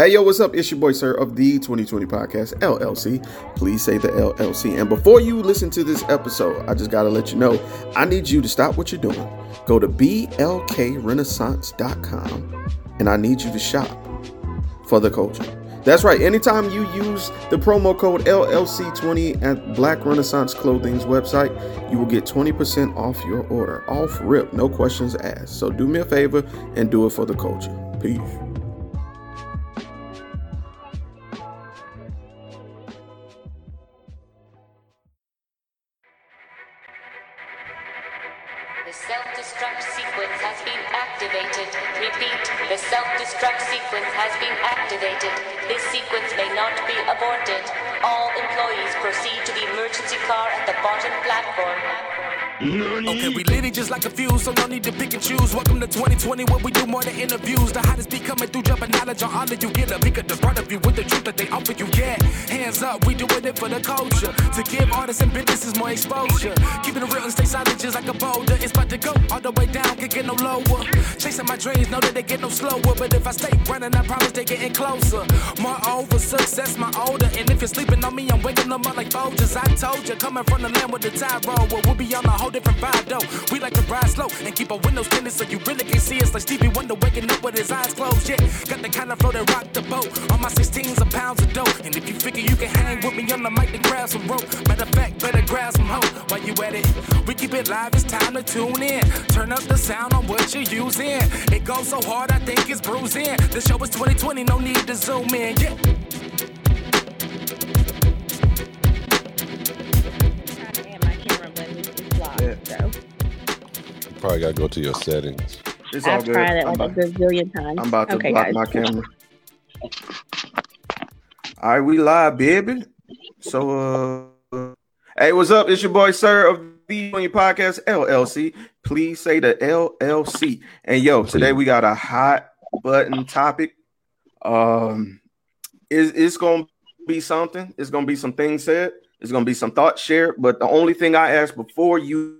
Hey, yo, what's up? It's your boy, sir, of the 2020 podcast, LLC. Please say the LLC. And before you listen to this episode, I just got to let you know I need you to stop what you're doing. Go to blkrenaissance.com and I need you to shop for the culture. That's right. Anytime you use the promo code LLC20 at Black Renaissance Clothing's website, you will get 20% off your order. Off rip, no questions asked. So do me a favor and do it for the culture. Peace. Okay, we lit it just like a fuse, so no need to pick and choose. Welcome to 2020, where we do more than interviews. The hottest be coming through, jumping knowledge on all of you. Get a peek the front of you with the truth that they offer you. Yeah, hands up, we doing it for the culture. To give artists and businesses more exposure. Keeping it real and stay solid just like a boulder. It's about to go all the way down, can't get no lower. Chasing my dreams, know that they get no slower. But if I stay running, I promise they getting closer. Moreover, success my older. And if you're sleeping on me, I'm waking them up like Folgers. I told you, coming from the land with the tide roll. We'll be on the whole different vibe, though. We like to ride slow and keep our windows tinted so you really can see us like Stevie Wonder waking up with his eyes closed. Yeah, got the kind of flow that rock the boat. On my 16s of pounds of dough. And if you figure you can hang with me on the mic, then grab some rope. Matter of fact, better grab some hope while you at it. We keep it live, it's time to tune in. Turn up the sound on what you're using. It goes so hard, I think it's bruising. The show is 2020, no need to zoom in. Yeah. Blocked, Yeah. so Probably gotta go to your settings. It's I've good. tried it I'm like a about, gazillion times. I'm about to okay, block guys. my camera. All right, we live, baby. So, uh, hey, what's up? It's your boy, sir, of the on your podcast, LLC. Please say the LLC. And yo, today we got a hot button topic. Um, it's, it's gonna be something. It's gonna be some things said. It's gonna be some thoughts shared. But the only thing I ask before you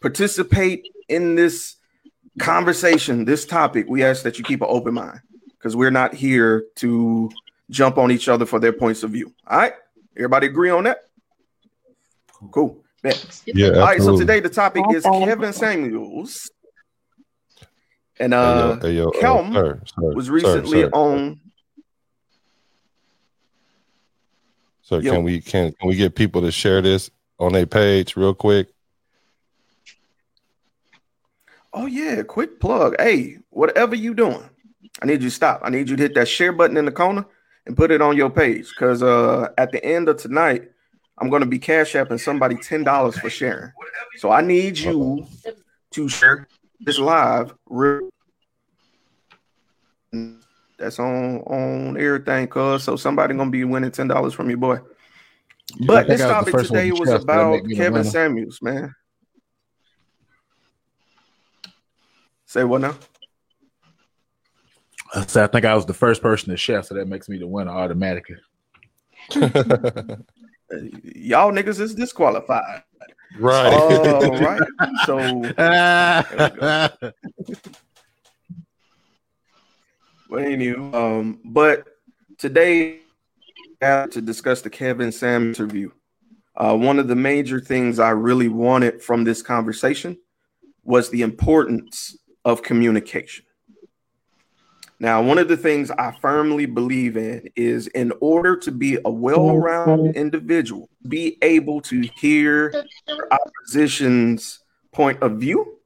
participate in this conversation, this topic, we ask that you keep an open mind because we're not here to jump on each other for their points of view. All right, everybody agree on that? Cool. Bet. Yeah, All right, so today the topic is Kevin Samuels, and Hey, uh, yo, hey, yo, uh, Kelm sir, sir, was recently sir, on. Sir, Yo. can we can can we get people to share this on their page real quick? Oh yeah, quick plug. Hey, whatever you doing, I need you to stop. I need you to hit that share button in the corner and put it on your page. Cause uh at the end of tonight, I'm gonna be cash apping somebody ten dollars for sharing. So I need you to share this live. Real- That's on on everything, cuz so somebody gonna be winning ten dollars from your boy. But this I was the topic today was trust, but that about make me the Kevin. Samuels, man. Say what now? I said I think I was the first person to chef, so that makes me the winner automatically. Y'all niggas is disqualified. right. All right. So, well, anyway, um, but today I have to discuss the Kevin Sam interview. Uh, one of the major things I really wanted from this conversation was the importance of communication. Now, one of the things I firmly believe in is in order to be a well rounded individual, be able to hear opposition's point of view.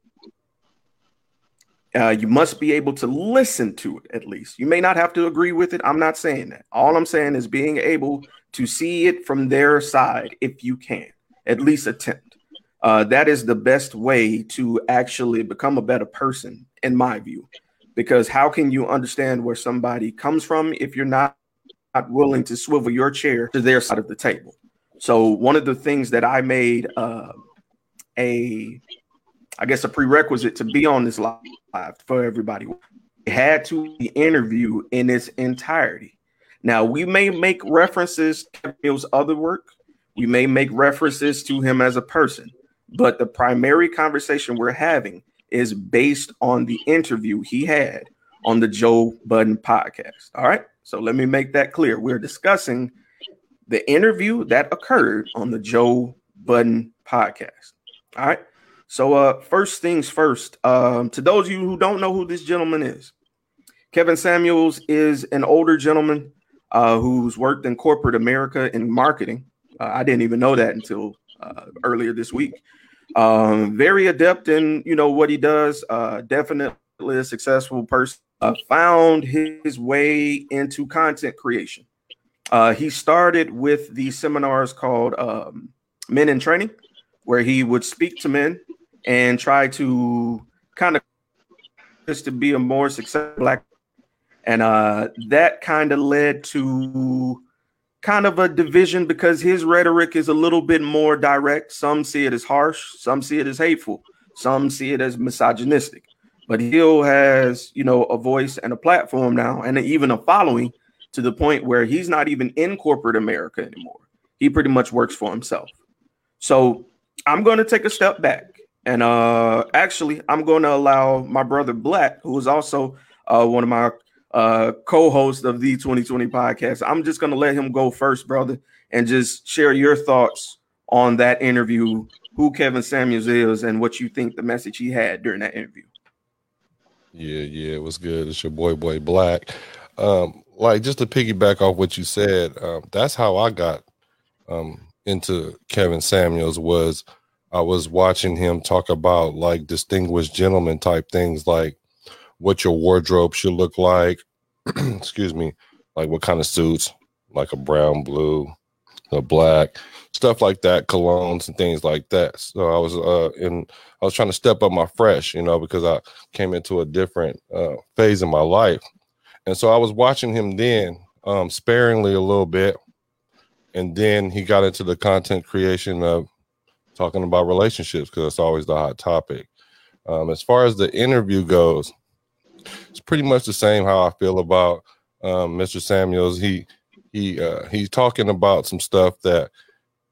Uh, you must be able to listen to it at least. You may not have to agree with it. I'm not saying that. All I'm saying is being able to see it from their side if you can, at least attempt. Uh, that is the best way to actually become a better person, in my view. Because how can you understand where somebody comes from if you're not, not willing to swivel your chair to their side of the table? So one of the things that I made uh, a, I guess, a prerequisite to be on this live for everybody had to be interviewed in its entirety. Now we may make references to Emil's other work, we may make references to him as a person, but the primary conversation we're having is based on the interview he had on the Joe Budden podcast. All right. So let me make that clear. We're discussing the interview that occurred on the Joe Budden podcast. All right. So uh first things first, um, to those of you who don't know who this gentleman is, Kevin Samuels is an older gentleman uh, who's worked in corporate America in marketing. Uh, I didn't even know that until uh, earlier this week. Um, very adept in you know what he does. Uh, definitely a successful person. Uh, found his way into content creation. Uh, he started with the seminars called um, Men in Training, where he would speak to men and try to kind of just to be a more successful black and uh, that kind of led to kind of a division because his rhetoric is a little bit more direct. Some see it as harsh, some see it as hateful, some see it as misogynistic. But Hill has, you know, a voice and a platform now, and even a following to the point where he's not even in corporate America anymore. He pretty much works for himself. So I'm going to take a step back, and uh, actually, I'm going to allow my brother Black, who is also uh, one of my uh, co-host of the 2020 podcast. I'm just to let him go first, brother, and just share your thoughts on that interview, who Kevin Samuels is, and what you think the message he had during that interview. Yeah, yeah, it was good. It's your boy, boy Black. Um, like just to piggyback off what you said, um, that's how I got um, into Kevin Samuels. Was I was watching him talk about like distinguished gentleman type things, like what your wardrobe should look like. Excuse me, like what kind of suits, like a brown, blue, a black, stuff like that, colognes and things like that. So I was uh in I was trying to step up my fresh, you know, because I came into a different uh phase in my life. And so I was watching him then, um, sparingly a little bit. And then he got into the content creation of talking about relationships because it's always the hot topic. Um, as far as the interview goes, it's pretty much the same how I feel about um, Mr. Samuels. He he uh, he's talking about some stuff that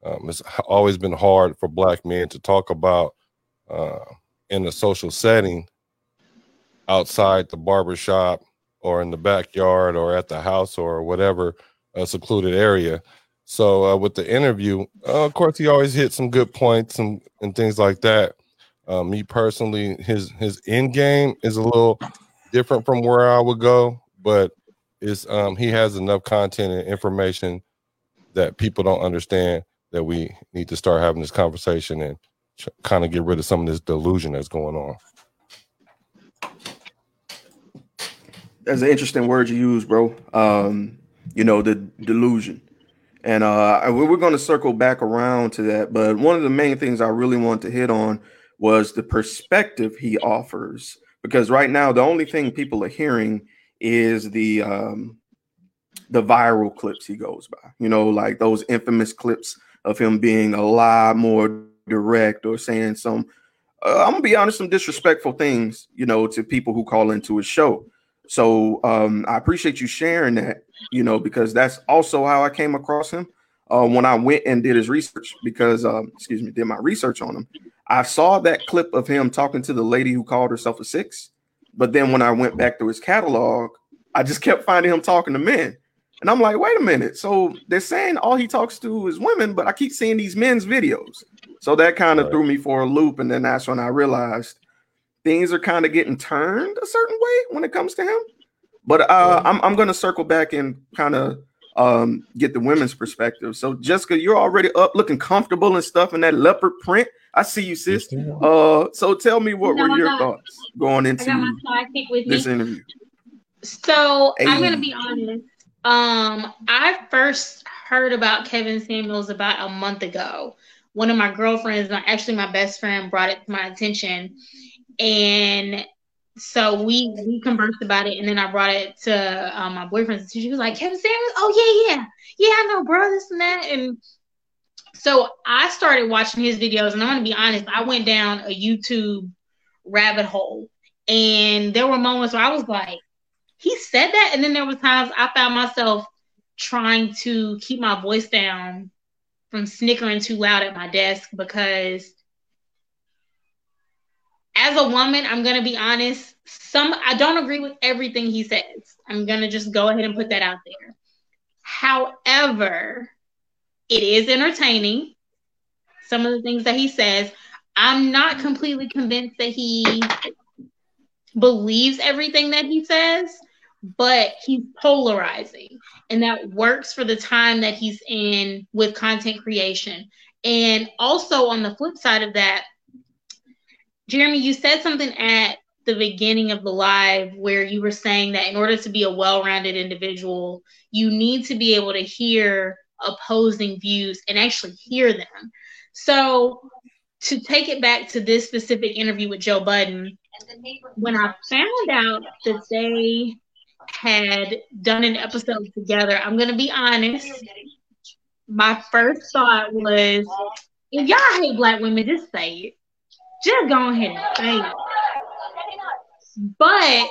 um, always been hard for black men to talk about uh, in a social setting outside the barbershop or in the backyard or at the house or whatever a secluded area. So uh, with the interview, uh, of course, he always hit some good points and, and things like that. Uh, me personally, his his end game is a little different from where I would go, but it's um he has enough content and information that people don't understand that we need to start having this conversation and ch- kind of get rid of some of this delusion that's going on. That's an interesting word you use, bro. Um, you know, the delusion. And uh we're going to circle back around to that, but one of the main things I really want to hit on was the perspective he offers because right now the only thing people are hearing is the um the viral clips he goes by. You know like those infamous clips of him being a lot more direct or saying some uh, i'm gonna be honest some disrespectful things you know to people who call into his show. So um i appreciate you sharing that you know because that's also how i came across him uh, when i went and did his research because um excuse me did my research on him I saw that clip of him talking to the lady who called herself a six, but then when I went back to his catalog, I just kept finding him talking to men. And I'm like, wait a minute. So they're saying all he talks to is women, but I keep seeing these men's videos. So that kind of right. threw me for a loop. And then that's when I realized things are kind of getting turned a certain way when it comes to him. But uh, I'm, I'm going to circle back and kind of um, get the women's perspective. So, Jessica, you're already up looking comfortable and stuff in that leopard print. I see you, sis. Uh, so tell me what no, were your thoughts going into this me. interview? So hey. I'm gonna be honest. Um, I first heard about Kevin Samuels about a month ago. One of my girlfriends, actually my best friend, brought it to my attention, and so we we conversed about it, and then I brought it to um, my boyfriend's attention. She was like, "Kevin Samuels? Oh yeah, yeah, yeah, I know, bro, this and that." And so I started watching his videos, and I'm gonna be honest, I went down a YouTube rabbit hole, and there were moments where I was like, he said that, and then there were times I found myself trying to keep my voice down from snickering too loud at my desk because as a woman, I'm gonna be honest. Some I don't agree with everything he says. I'm gonna just go ahead and put that out there. However, it is entertaining. Some of the things that he says, I'm not completely convinced that he believes everything that he says, but he's polarizing, and that works for the time that he's in with content creation. And also on the flip side of that, Jeremy, you said something at the beginning of the live where you were saying that in order to be a well-rounded individual, you need to be able to hear opposing views and actually hear them. So to take it back to this specific interview with Joe Budden, when I found out that they had done an episode together, I'm going to be honest. My first thought was, if y'all hate black women, just say it. Just go ahead and say it. But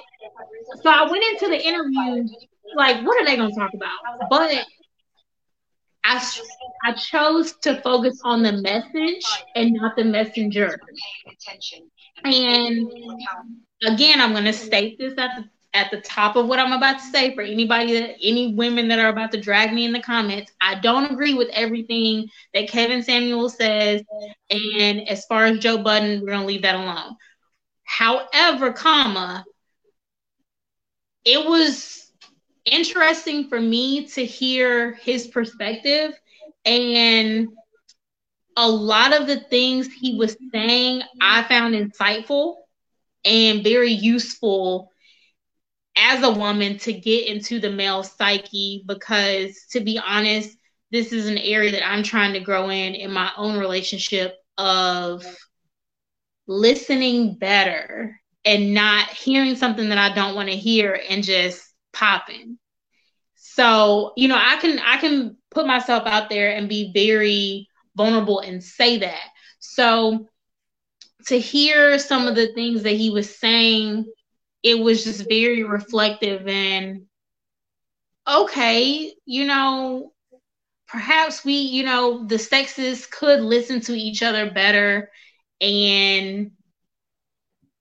so I went into the interview like, what are they going to talk about? But I, I chose to focus on the message and not the messenger. And again, I'm going to state this at the at the top of what I'm about to say for anybody that any women that are about to drag me in the comments. I don't agree with everything that Kevin Samuel says. And as far as Joe Budden, we're gonna leave that alone. However, comma, it was interesting for me to hear his perspective and a lot of the things he was saying I found insightful and very useful as a woman to get into the male psyche because to be honest this is an area that i'm trying to grow in in my own relationship of listening better and not hearing something that i don't want to hear and just popping so you know i can i can put myself out there and be very vulnerable and say that so to hear some of the things that he was saying it was just very reflective and okay, you know, perhaps we, you know, the sexes could listen to each other better. And,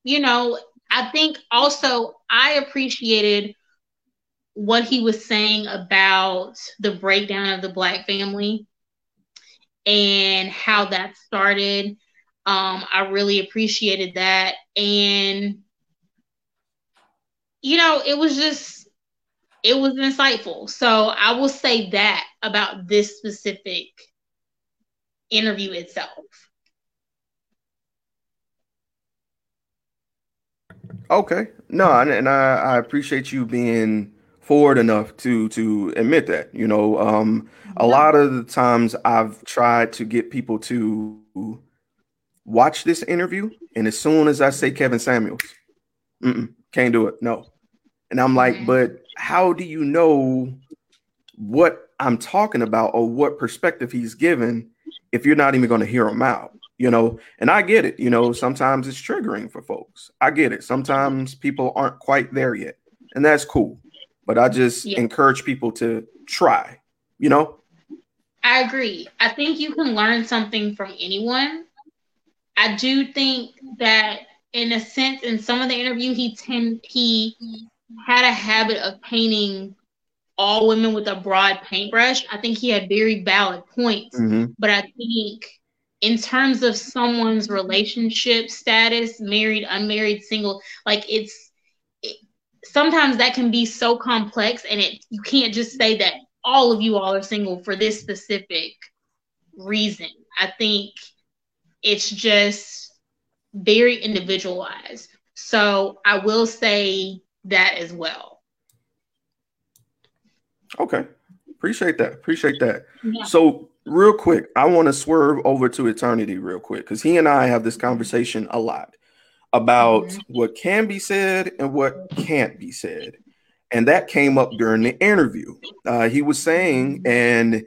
you know, I think also I appreciated what he was saying about the breakdown of the black family and how that started. Um, I really appreciated that. And you know, it was just it was insightful. So I will say that about this specific interview itself. Okay. No, and, I, I appreciate you being forward enough to to admit that. You know, um, a lot of the times I've tried to get people to watch this interview, and as soon as I say Kevin Samuels, can't do it. No, and I'm like, mm-hmm. but how do you know what I'm talking about or what perspective he's given if you're not even going to hear him out? You know, and I get it. You know, sometimes it's triggering for folks. I get it. Sometimes people aren't quite there yet, and that's cool. But I just yeah. encourage people to try, you know? I agree. I think you can learn something from anyone. I do think that in a sense in some of the interview he tend he had a habit of painting all women with a broad paintbrush. I think he had very valid points, mm-hmm. but I think in terms of someone's relationship status, married, unmarried, single, like it's it, sometimes that can be so complex, and it you can't just say that all of you all are single for this specific reason. I think it's just very individualized. So I will say that as well. Okay. Appreciate that. Appreciate that. Yeah. So, real quick, I want to swerve over to eternity real quick because he and I have this conversation a lot about mm-hmm. what can be said and what can't be said. And that came up during the interview. Uh, he was saying, and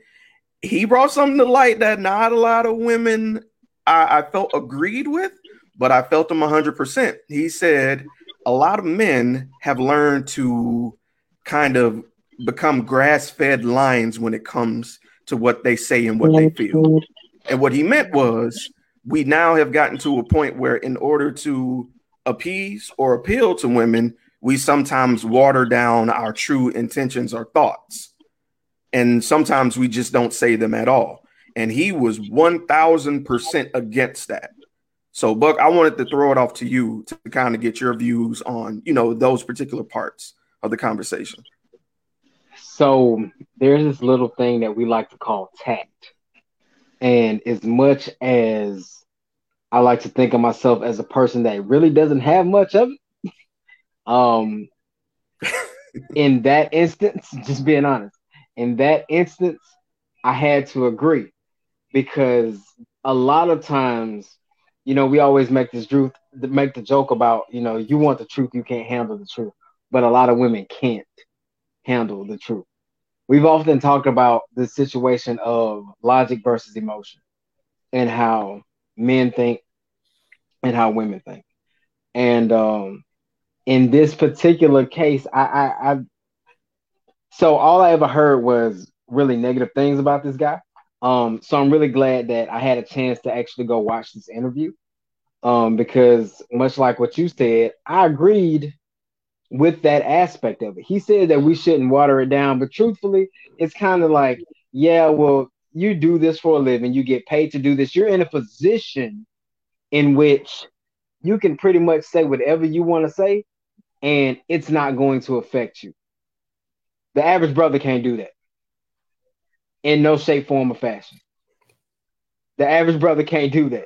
he brought something to light that not a lot of women I, I felt agreed with, but I felt him 100%. He said, a lot of men have learned to kind of become grass fed lions when it comes to what they say and what they feel. And what he meant was we now have gotten to a point where, in order to appease or appeal to women, we sometimes water down our true intentions or thoughts. And sometimes we just don't say them at all. And he was 1000% against that. So, Buck, I wanted to throw it off to you to kind of get your views on, you know, those particular parts of the conversation. So, there's this little thing that we like to call tact. And as much as I like to think of myself as a person that really doesn't have much of it, um, in that instance, just being honest, in that instance, I had to agree because a lot of times, you know, we always make this truth, make the joke about, you know, you want the truth, you can't handle the truth, but a lot of women can't handle the truth. We've often talked about the situation of logic versus emotion and how men think and how women think. And um, in this particular case, I, I, I so all I ever heard was really negative things about this guy. Um, so I'm really glad that I had a chance to actually go watch this interview. Um, because much like what you said, I agreed with that aspect of it. He said that we shouldn't water it down, but truthfully, it's kind of like, yeah, well, you do this for a living, you get paid to do this. You're in a position in which you can pretty much say whatever you want to say, and it's not going to affect you. The average brother can't do that in no shape, form, or fashion. The average brother can't do that.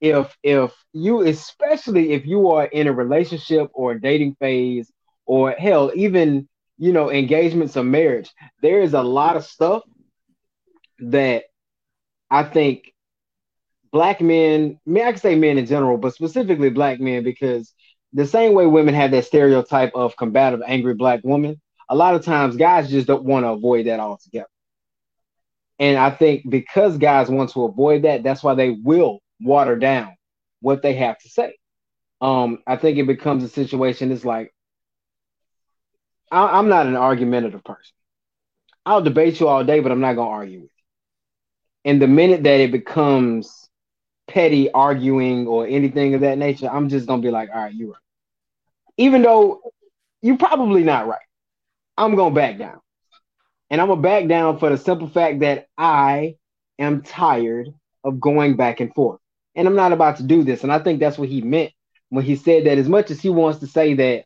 If if you, especially if you are in a relationship or a dating phase, or hell, even you know engagements or marriage, there is a lot of stuff that I think black men, I, mean, I can say men in general, but specifically black men, because the same way women have that stereotype of combative, angry black woman, a lot of times guys just don't want to avoid that altogether. And I think because guys want to avoid that, that's why they will water down what they have to say. Um, I think it becomes a situation. It's like I, am not an argumentative person. I'll debate you all day, but I'm not gonna argue with you. And the minute that it becomes petty arguing or anything of that nature, I'm just gonna be like, all right, you're right. Even though you're probably not right, I'm gonna back down. And I'm gonna back down for the simple fact that I am tired of going back and forth. And I'm not about to do this. And I think that's what he meant when he said that as much as he wants to say that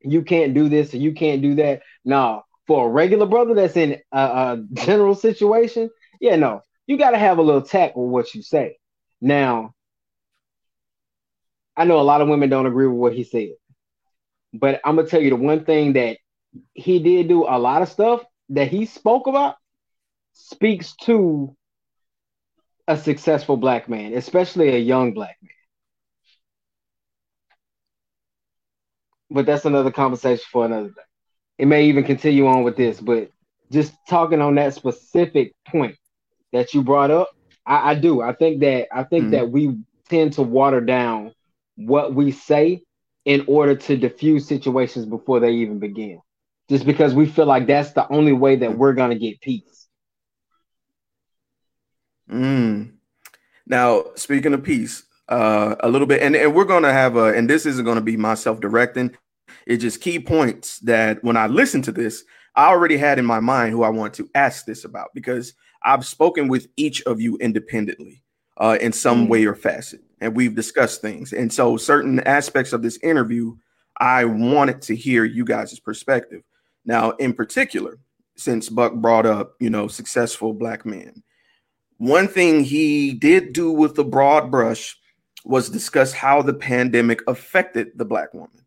you can't do this or you can't do that. No, for a regular brother that's in a, a general situation, yeah, no, you got to have a little tact with what you say. Now, I know a lot of women don't agree with what he said, but I'm gonna tell you the one thing that he did do a lot of stuff that he spoke about speaks to a successful black man, especially a young black man. But that's another conversation for another day. It may even continue on with this, but just talking on that specific point that you brought up, I, I do. I think that I think mm that we tend to water down what we say in order to diffuse situations before they even begin just because we feel like that's the only way that we're going to get peace. Mm. Now, speaking of peace, uh, a little bit, and, and we're going to have a, and this isn't going to be myself directing. It's just key points that when I listen to this, I already had in my mind who I want to ask this about because I've spoken with each of you independently uh, in some mm. way or facet, and we've discussed things. And so, certain aspects of this interview, I wanted to hear you guys' perspective. Now, in particular, since Buck brought up, you know, successful black men, one thing he did do with the broad brush was discuss how the pandemic affected the black woman,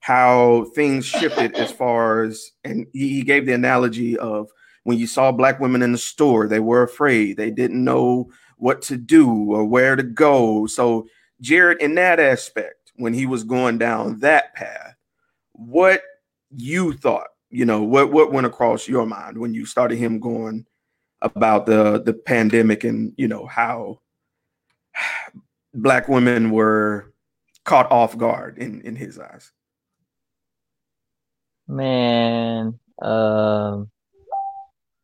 how things shifted as far as, and he gave the analogy of when you saw black women in the store, they were afraid, they didn't know what to do or where to go. So, Jared, in that aspect, when he was going down that path, what you thought you know what what went across your mind when you started him going about the the pandemic and you know how black women were caught off guard in in his eyes man um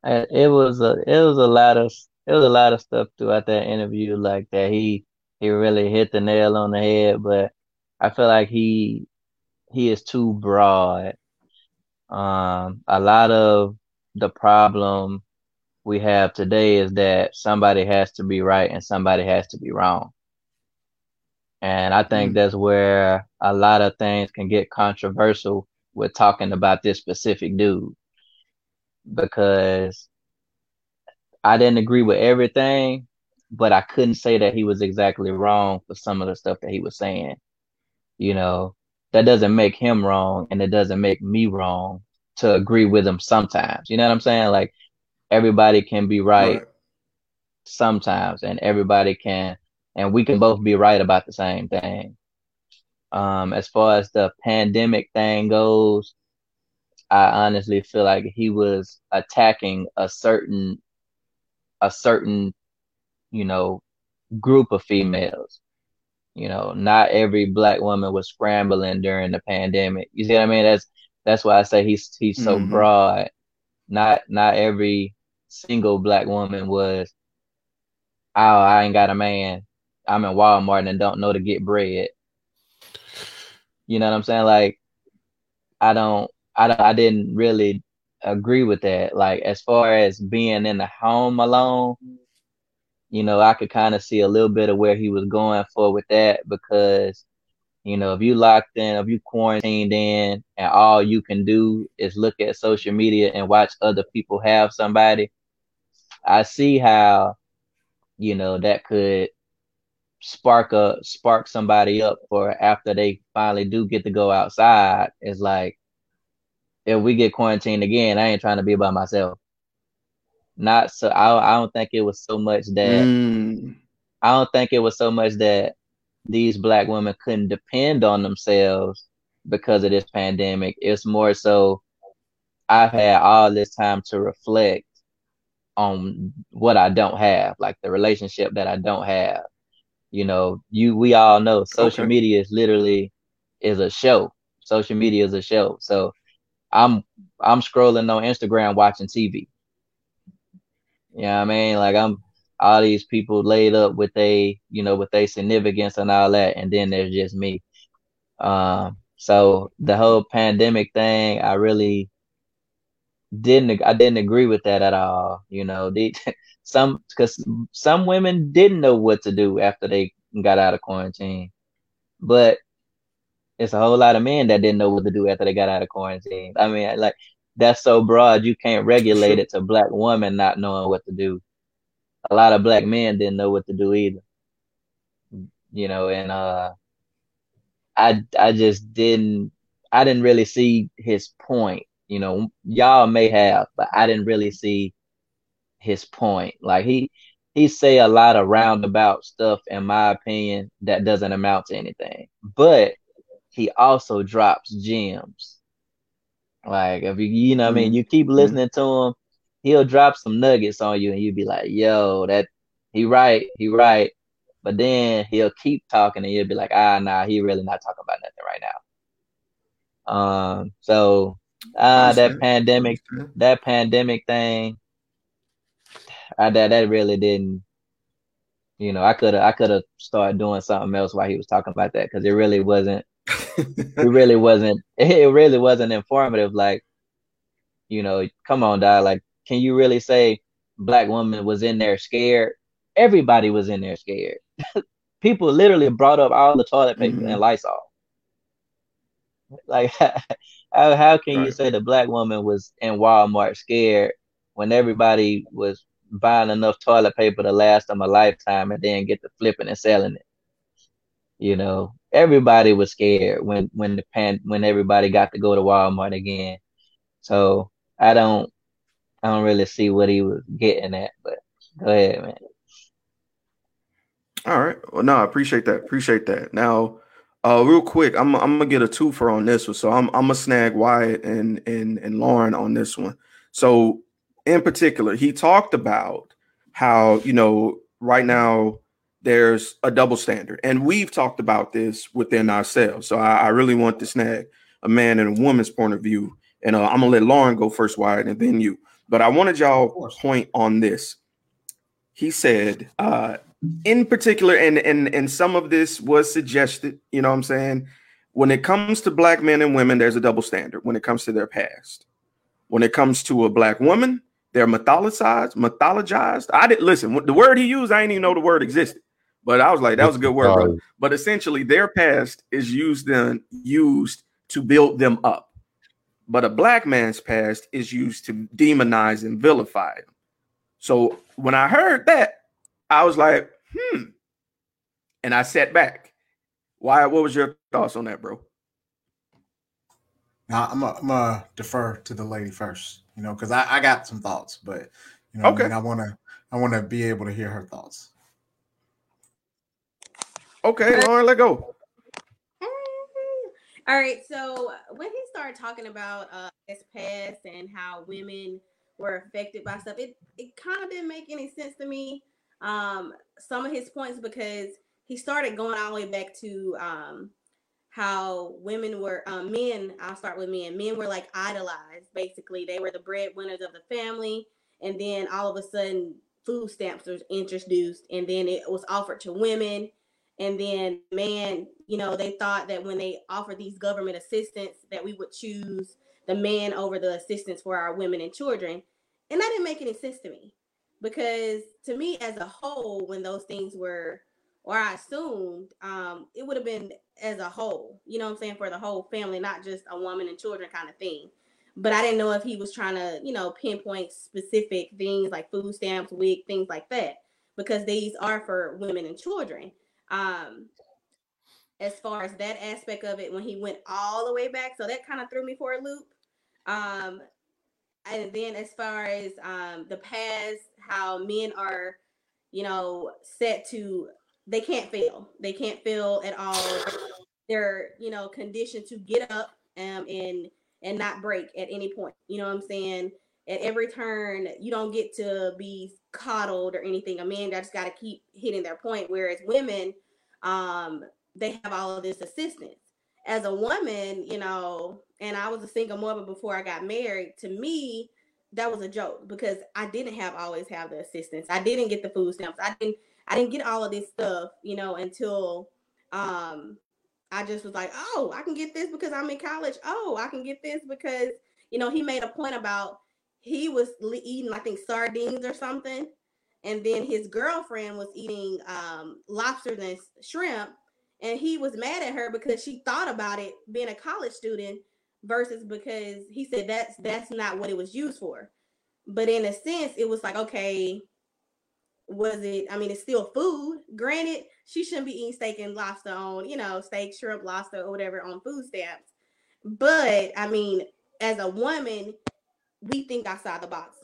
it was a it was a lot of it was a lot of stuff throughout that interview like that he he really hit the nail on the head. But I feel like he he is too broad. Um, a lot of the problem we have today is that somebody has to be right and somebody has to be wrong. And I think mm. that's where a lot of things can get controversial with talking about this specific dude because I didn't agree with everything, but I couldn't say that he was exactly wrong for some of the stuff that he was saying. You know, that doesn't make him wrong and it doesn't make me wrong to agree with him sometimes. You know what I'm saying? Like everybody can be right, right. sometimes and everybody can and we can both be right about the same thing. Um, as far as the pandemic thing goes, I honestly feel like he was attacking a certain a certain, you know, group of females. You know, not every black woman was scrambling during the pandemic. You see what I mean? That's that's why I say he's he's so mm-hmm. broad. Not not every single black woman was. Oh, I ain't got a man. I'm in Walmart and don't know to get bread. You know what I'm saying? Like, I don't, I I didn't really agree with that. Like, as far as being in the home alone, you know, I could kind of see a little bit of where he was going for with that because, you know, if you locked in, if you quarantined in, and all you can do is look at social media and watch other people have somebody, I see how, you know, that could spark a spark somebody up for after they finally do get to go outside is like if we get quarantined again, I ain't trying to be by myself. Not so I I don't think it was so much that mm. I don't think it was so much that these black women couldn't depend on themselves because of this pandemic. It's more so I've had all this time to reflect on what I don't have, like the relationship that I don't have you know, you we all know social okay. media is literally is a show. Social media is a show. So I'm I'm scrolling on Instagram watching TV. You know what I mean? Like I'm all these people laid up with a you know with a significance and all that, and then there's just me. Um, so the whole pandemic thing, I really didn't I didn't agree with that at all. You know, the, some because some women didn't know what to do after they got out of quarantine, but it's a whole lot of men that didn't know what to do after they got out of quarantine. I mean, like that's so broad you can't regulate it to black women not knowing what to do. A lot of black men didn't know what to do either. You know, and uh I I just didn't I didn't really see his point. You know, y'all may have, but I didn't really see his point. Like he he say a lot of roundabout stuff, in my opinion, that doesn't amount to anything. But he also drops gems. Like if you you know mm-hmm. I mean, mm-hmm. you keep mm-hmm. listening to him, he'll drop some nuggets on you, and you'll be like, "Yo, that he right, he right." But then he'll keep talking, and you'll be like, "Ah, nah, he really not talking about nothing right now." Um, so uh that pandemic, that pandemic thing, I that that really didn't. You know, I could have I could have started doing something else while he was talking about that because it really wasn't. It really wasn't. It really wasn't informative. Like, you know, come on, dog. Like, can you really say black woman was in there scared? Everybody was in there scared. People literally brought up all the toilet paper mm-hmm. and Lysol. Like, how, how can right. you say the black woman was in Walmart scared when everybody was buying enough toilet paper to last them a lifetime and then get to flipping and selling it. You know, everybody was scared when when the pan when everybody got to go to Walmart again. So I don't I don't really see what he was getting at, but go ahead, man. All right. Well, no, I appreciate that. Appreciate that. Now, uh, real quick, I'm I'm gonna get a twofer on this one. So I'm I'm gonna snag Wyatt and and and Lauren on this one. So in particular, he talked about how, you know, right now there's a double standard. And we've talked about this within ourselves. So I, I really want to snag a man and a woman's point of view. And uh, I'm going to let Lauren go first, Wyatt, and then you. But I wanted y'all point on this. He said, uh, in particular, and and and some of this was suggested. You know, what I'm saying when it comes to black men and women, there's a double standard when it comes to their past. When it comes to a black woman, they're mythologized, mythologized. I didn't listen. The word he used, I didn't even know the word existed. But I was like, that was a good word. Bro. But essentially, their past is used then used to build them up. But a black man's past is used to demonize and vilify him. So when I heard that, I was like, hmm. And I sat back. Why? What was your thoughts on that, bro? Now I'm gonna defer to the lady first, you know, because I, I got some thoughts, but you know, okay. I, mean, I wanna I wanna be able to hear her thoughts. Okay, Lauren, let go. All right. So when he started talking about uh, his past and how women were affected by stuff, it it kind of didn't make any sense to me. Um, some of his points because he started going all the way back to um, how women were um, men. I'll start with men. Men were like idolized. Basically, they were the breadwinners of the family, and then all of a sudden, food stamps was introduced, and then it was offered to women and then, man, you know, they thought that when they offered these government assistance, that we would choose the man over the assistance for our women and children. And that didn't make any sense to me because to me, as a whole, when those things were, or I assumed, um, it would have been as a whole, you know I'm saying, for the whole family, not just a woman and children kind of thing. But I didn't know if he was trying to, you know, pinpoint specific things like food stamps, WIC, things like that, because these are for women and children. Um, as far as that aspect of it, when he went all the way back, so that kind of threw me for a loop. Um, and then as far as um, the past, how men are, you know, set to they can't fail. They can't fail at all. They're, you know, conditioned to get up um, and and not break at any point. You know what I'm saying? At every turn, you don't get to be coddled or anything. A man just got to keep hitting their point. Whereas women, um, they have all of this assistance. As a woman, you know, and I was a single mother before I got married. To me, that was a joke because I didn't have always have the assistance. I didn't get the food stamps. I didn't. I didn't get all of this stuff, you know, until um, I just was like, oh, I can get this because I'm in college. Oh, I can get this because you know he made a point about he was eating, I think, sardines or something. And then his girlfriend was eating um, lobsters and shrimp. And he was mad at her because she thought about it being a college student versus because he said that's that's not what it was used for. But in a sense, it was like, okay, was it? I mean, it's still food. Granted, she shouldn't be eating steak and lobster on, you know, steak, shrimp, lobster, or whatever on food stamps. But I mean, as a woman, we think outside the box.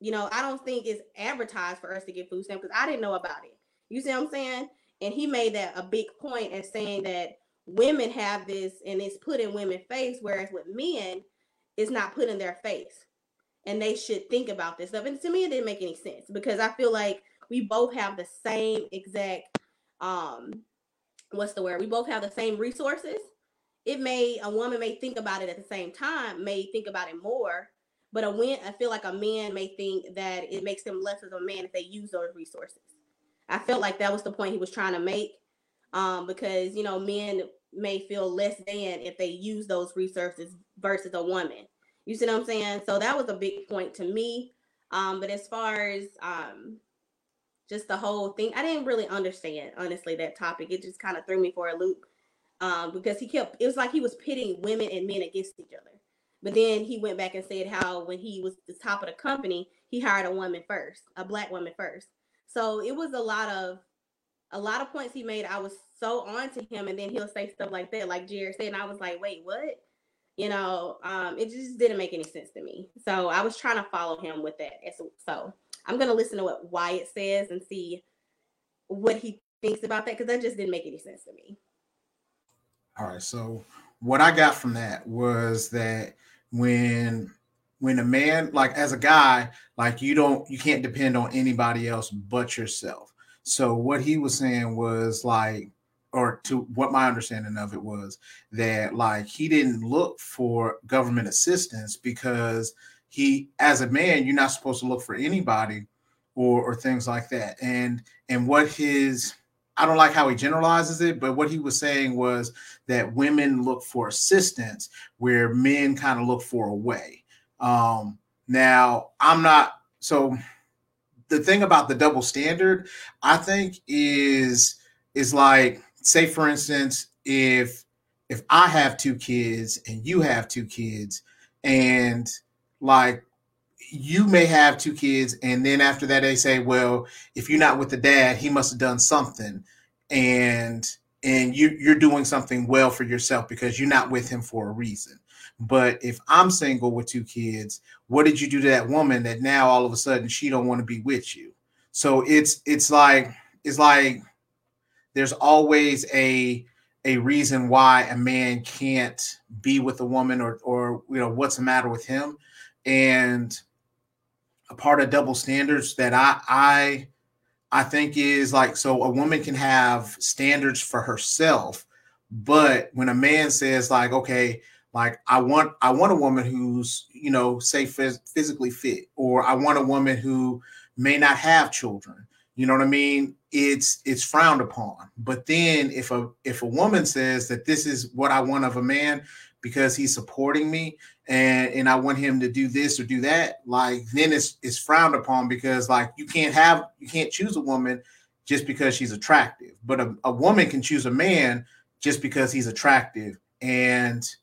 You know, I don't think it's advertised for us to get food stamps because I didn't know about it. You see what I'm saying? And he made that a big point as saying that women have this and it's put in women's face, whereas with men, it's not put in their face. And they should think about this stuff. And to me, it didn't make any sense because I feel like we both have the same exact um what's the word? We both have the same resources. It may a woman may think about it at the same time, may think about it more, but a win, I feel like a man may think that it makes them less of a man if they use those resources. I felt like that was the point he was trying to make, um, because you know men may feel less than if they use those resources versus a woman. You see what I'm saying? So that was a big point to me. Um, but as far as um, just the whole thing, I didn't really understand honestly that topic. It just kind of threw me for a loop um, because he kept. It was like he was pitting women and men against each other. But then he went back and said how when he was the top of the company, he hired a woman first, a black woman first. So it was a lot of a lot of points he made. I was so on to him, and then he'll say stuff like that, like Jared said, and I was like, wait, what? You know, um, it just didn't make any sense to me. So I was trying to follow him with that. So I'm gonna listen to what Wyatt says and see what he thinks about that because that just didn't make any sense to me. All right. So what I got from that was that when when a man like as a guy like you don't you can't depend on anybody else but yourself so what he was saying was like or to what my understanding of it was that like he didn't look for government assistance because he as a man you're not supposed to look for anybody or or things like that. And and what his I don't like how he generalizes it, but what he was saying was that women look for assistance where men kind of look for a way. Um, now, I'm not so the thing about the double standard, I think, is is like, say, for instance, if if I have two kids and you have two kids, and like you may have two kids, and then after that they say, well, if you're not with the dad, he must have done something, and and you you're doing something well for yourself because you're not with him for a reason. But if I'm single with two kids, what did you do to that woman that now all of a sudden she don't want to be with you? So it's it's like it's like there's always a a reason why a man can't be with a woman or or you know what's the matter with him and a part of double standards that I I I think is like so a woman can have standards for herself but when a man says like okay like I want I want a woman who's you know say phys- physically fit or I want a woman who may not have children you know what I mean? It's it's frowned upon. But then if a if a woman says that this is what I want of a man because he's supporting me and and I want him to do this or do that like then it's it's frowned upon because like you can't have you can't choose a woman just because she's attractive but a, a woman can choose a man just because he's attractive and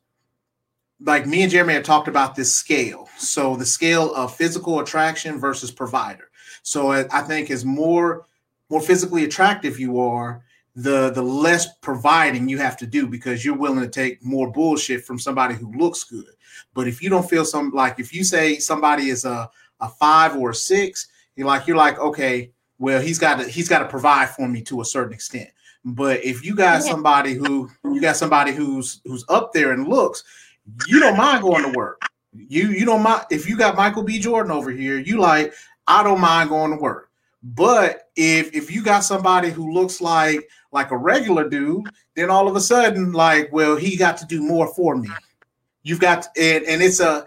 like me and Jeremy have talked about this scale. So the scale of physical attraction versus provider. So uh, I think as more more physically attractive you are, the the less providing you have to do because you're willing to take more bullshit from somebody who looks good. But if you don't feel some like if you say somebody is a a five or a six, you're like you're like okay, well he's got to he's got to provide for me to a certain extent. But if you got somebody who you got somebody who's who's up there and looks, you don't mind going to work. You you don't mind if you got Michael B. Jordan over here, you like, I don't mind going to work. But if if you got somebody who looks like like a regular dude, then all of a sudden, like, well, he got to do more for me. You've got and, and it's a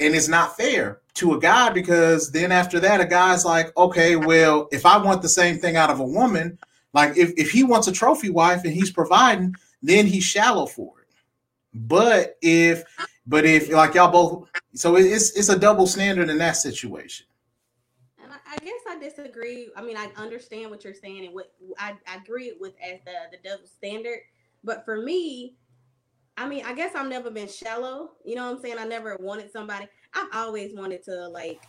and it's not fair to a guy because then after that, a guy's like, okay, well, if I want the same thing out of a woman, like if, if he wants a trophy wife and he's providing, then he's shallow for it. But if, but if like y'all both, so it's it's a double standard in that situation. And I, I guess Disagree. I mean, I understand what you're saying and what I, I agree with as the the double standard. But for me, I mean, I guess I've never been shallow. You know what I'm saying? I never wanted somebody. I've always wanted to like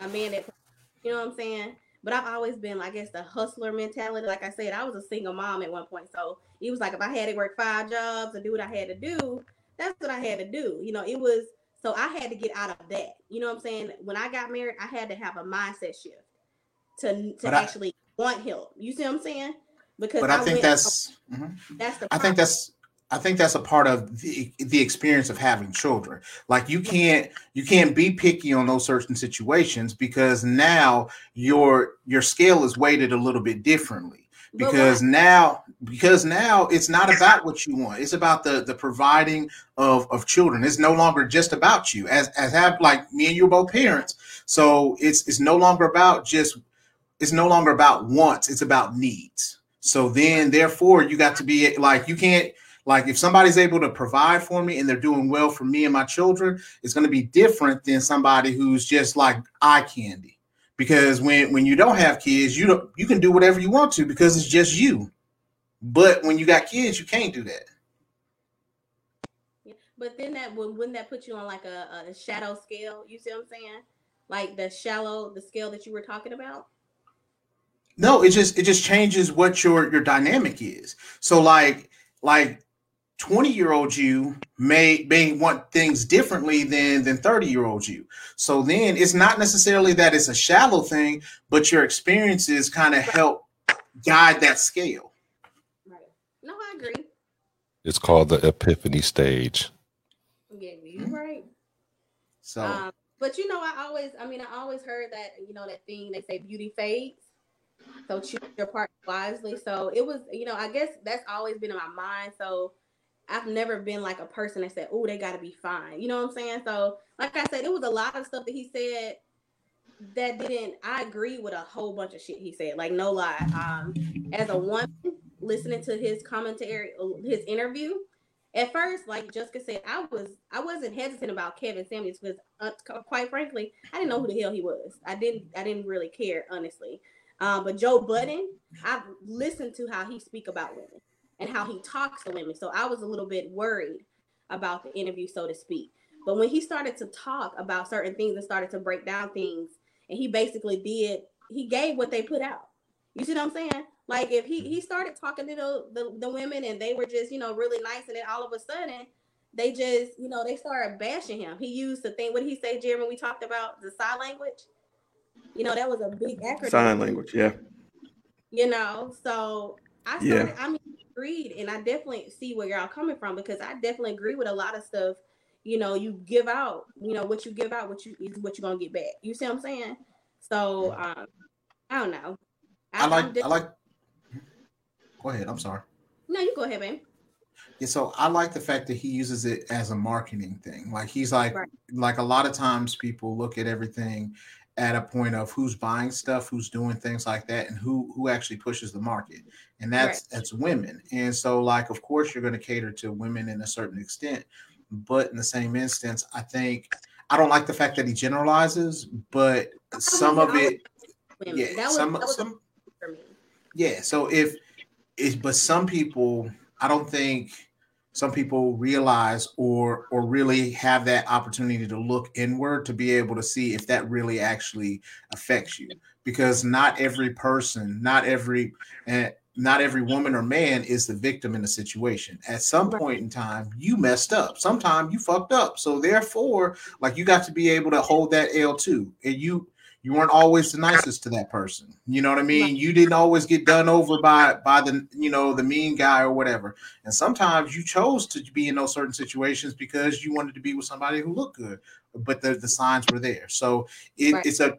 a man that, you know what I'm saying? But I've always been, I guess, the hustler mentality. Like I said, I was a single mom at one point. So it was like if I had to work five jobs and do what I had to do, that's what I had to do. You know, it was so I had to get out of that. You know what I'm saying? When I got married, I had to have a mindset shift to to actually want help. You see what I'm saying? Because but I, I think that's mm-hmm. that's the I think that's I think that's a part of the, the experience of having children. Like you can't you can't be picky on those certain situations because now your your scale is weighted a little bit differently. Because now because now it's not about what you want. It's about the the providing of of children. It's no longer just about you. As as have like me and you both parents. So it's it's no longer about just it's no longer about wants. It's about needs. So then therefore you got to be like you can't like if somebody's able to provide for me and they're doing well for me and my children, it's going to be different than somebody who's just like eye candy. Because when when you don't have kids, you don't you can do whatever you want to because it's just you. But when you got kids, you can't do that. But then that wouldn't that put you on like a, a shadow scale? You see what I'm saying? Like the shallow, the scale that you were talking about. No, it just it just changes what your your dynamic is. So like like 20 year old you may may want things differently than than 30 year old you. So then it's not necessarily that it's a shallow thing but your experiences kind of help guide that scale. Right. No i agree. It's called the epiphany stage. Yeah you're mm-hmm. right. So um, but you know i always i mean i always heard that you know that thing they say beauty fades so choose your part wisely. So it was you know i guess that's always been in my mind. So I've never been like a person that said, "Oh, they got to be fine." You know what I'm saying? So, like I said, it was a lot of stuff that he said that didn't. I agree with a whole bunch of shit he said. Like no lie. Um, as a woman listening to his commentary, his interview, at first, like Jessica said, I was I wasn't hesitant about Kevin Samuels because, uh, quite frankly, I didn't know who the hell he was. I didn't I didn't really care honestly. Um, but Joe Budden, I've listened to how he speak about women and how he talks to women, so I was a little bit worried about the interview, so to speak. But when he started to talk about certain things and started to break down things, and he basically did, he gave what they put out. You see what I'm saying? Like if he he started talking to the, the, the women and they were just you know really nice, and then all of a sudden they just you know they started bashing him. He used the thing. What did he say, Jeremy? We talked about the sign language. You know that was a big acronym. Sign language, yeah. You know, so I started. Yeah. I mean, agreed, and I definitely see where y'all coming from because I definitely agree with a lot of stuff. You know, you give out. You know what you give out, what you is what you're gonna get back. You see what I'm saying? So um, I don't know. I, I like. I like Go ahead. I'm sorry. No, you go ahead, man. Yeah, so I like the fact that he uses it as a marketing thing. Like he's like, right. like a lot of times people look at everything at a point of who's buying stuff, who's doing things like that, and who who actually pushes the market, and that's right. that's women. And so, like, of course, you're going to cater to women in a certain extent, but in the same instance, I think I don't like the fact that he generalizes, but some of it, yeah, some, some, yeah. So if is but some people i don't think some people realize or or really have that opportunity to look inward to be able to see if that really actually affects you. Because not every person not every uh, not every woman or man is the victim in a situation. At some point in time you messed up. Sometime you fucked up. So therefore like you got to be able to hold that l too. And you you weren't always the nicest to that person. You know what I mean? You didn't always get done over by by the you know the mean guy or whatever. And sometimes you chose to be in those certain situations because you wanted to be with somebody who looked good, but the, the signs were there. So it, right. it's a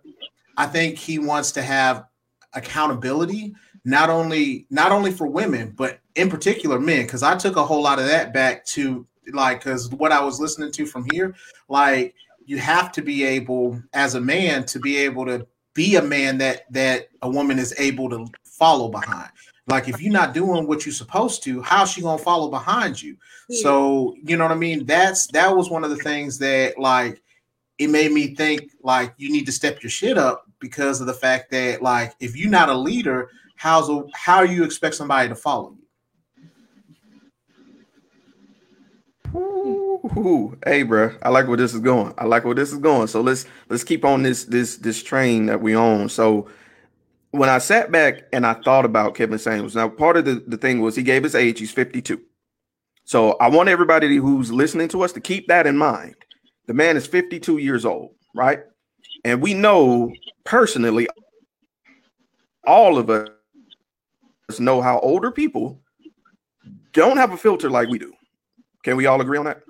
I think he wants to have accountability not only not only for women but in particular men because I took a whole lot of that back to like because what I was listening to from here like you have to be able as a man to be able to be a man that that a woman is able to follow behind. Like if you're not doing what you're supposed to how's she gonna follow behind you? Yeah. so you know what i mean? That's that was one of the things that like it made me think like you need to step your shit up because of the fact that like if you're not a leader how's a, how you expect somebody to follow you Ooh, hey, bro, I like where this is going. I like where this is going. So let's let's keep on this this this train that we own. So when I sat back and I thought about Kevin Samuels, now part of the, the thing was he gave his age, he's 52. So I want everybody who's listening to us to keep that in mind. The man is 52 years old, right? And we know personally, all of us know how older people don't have a filter like we do. Can we all agree on that?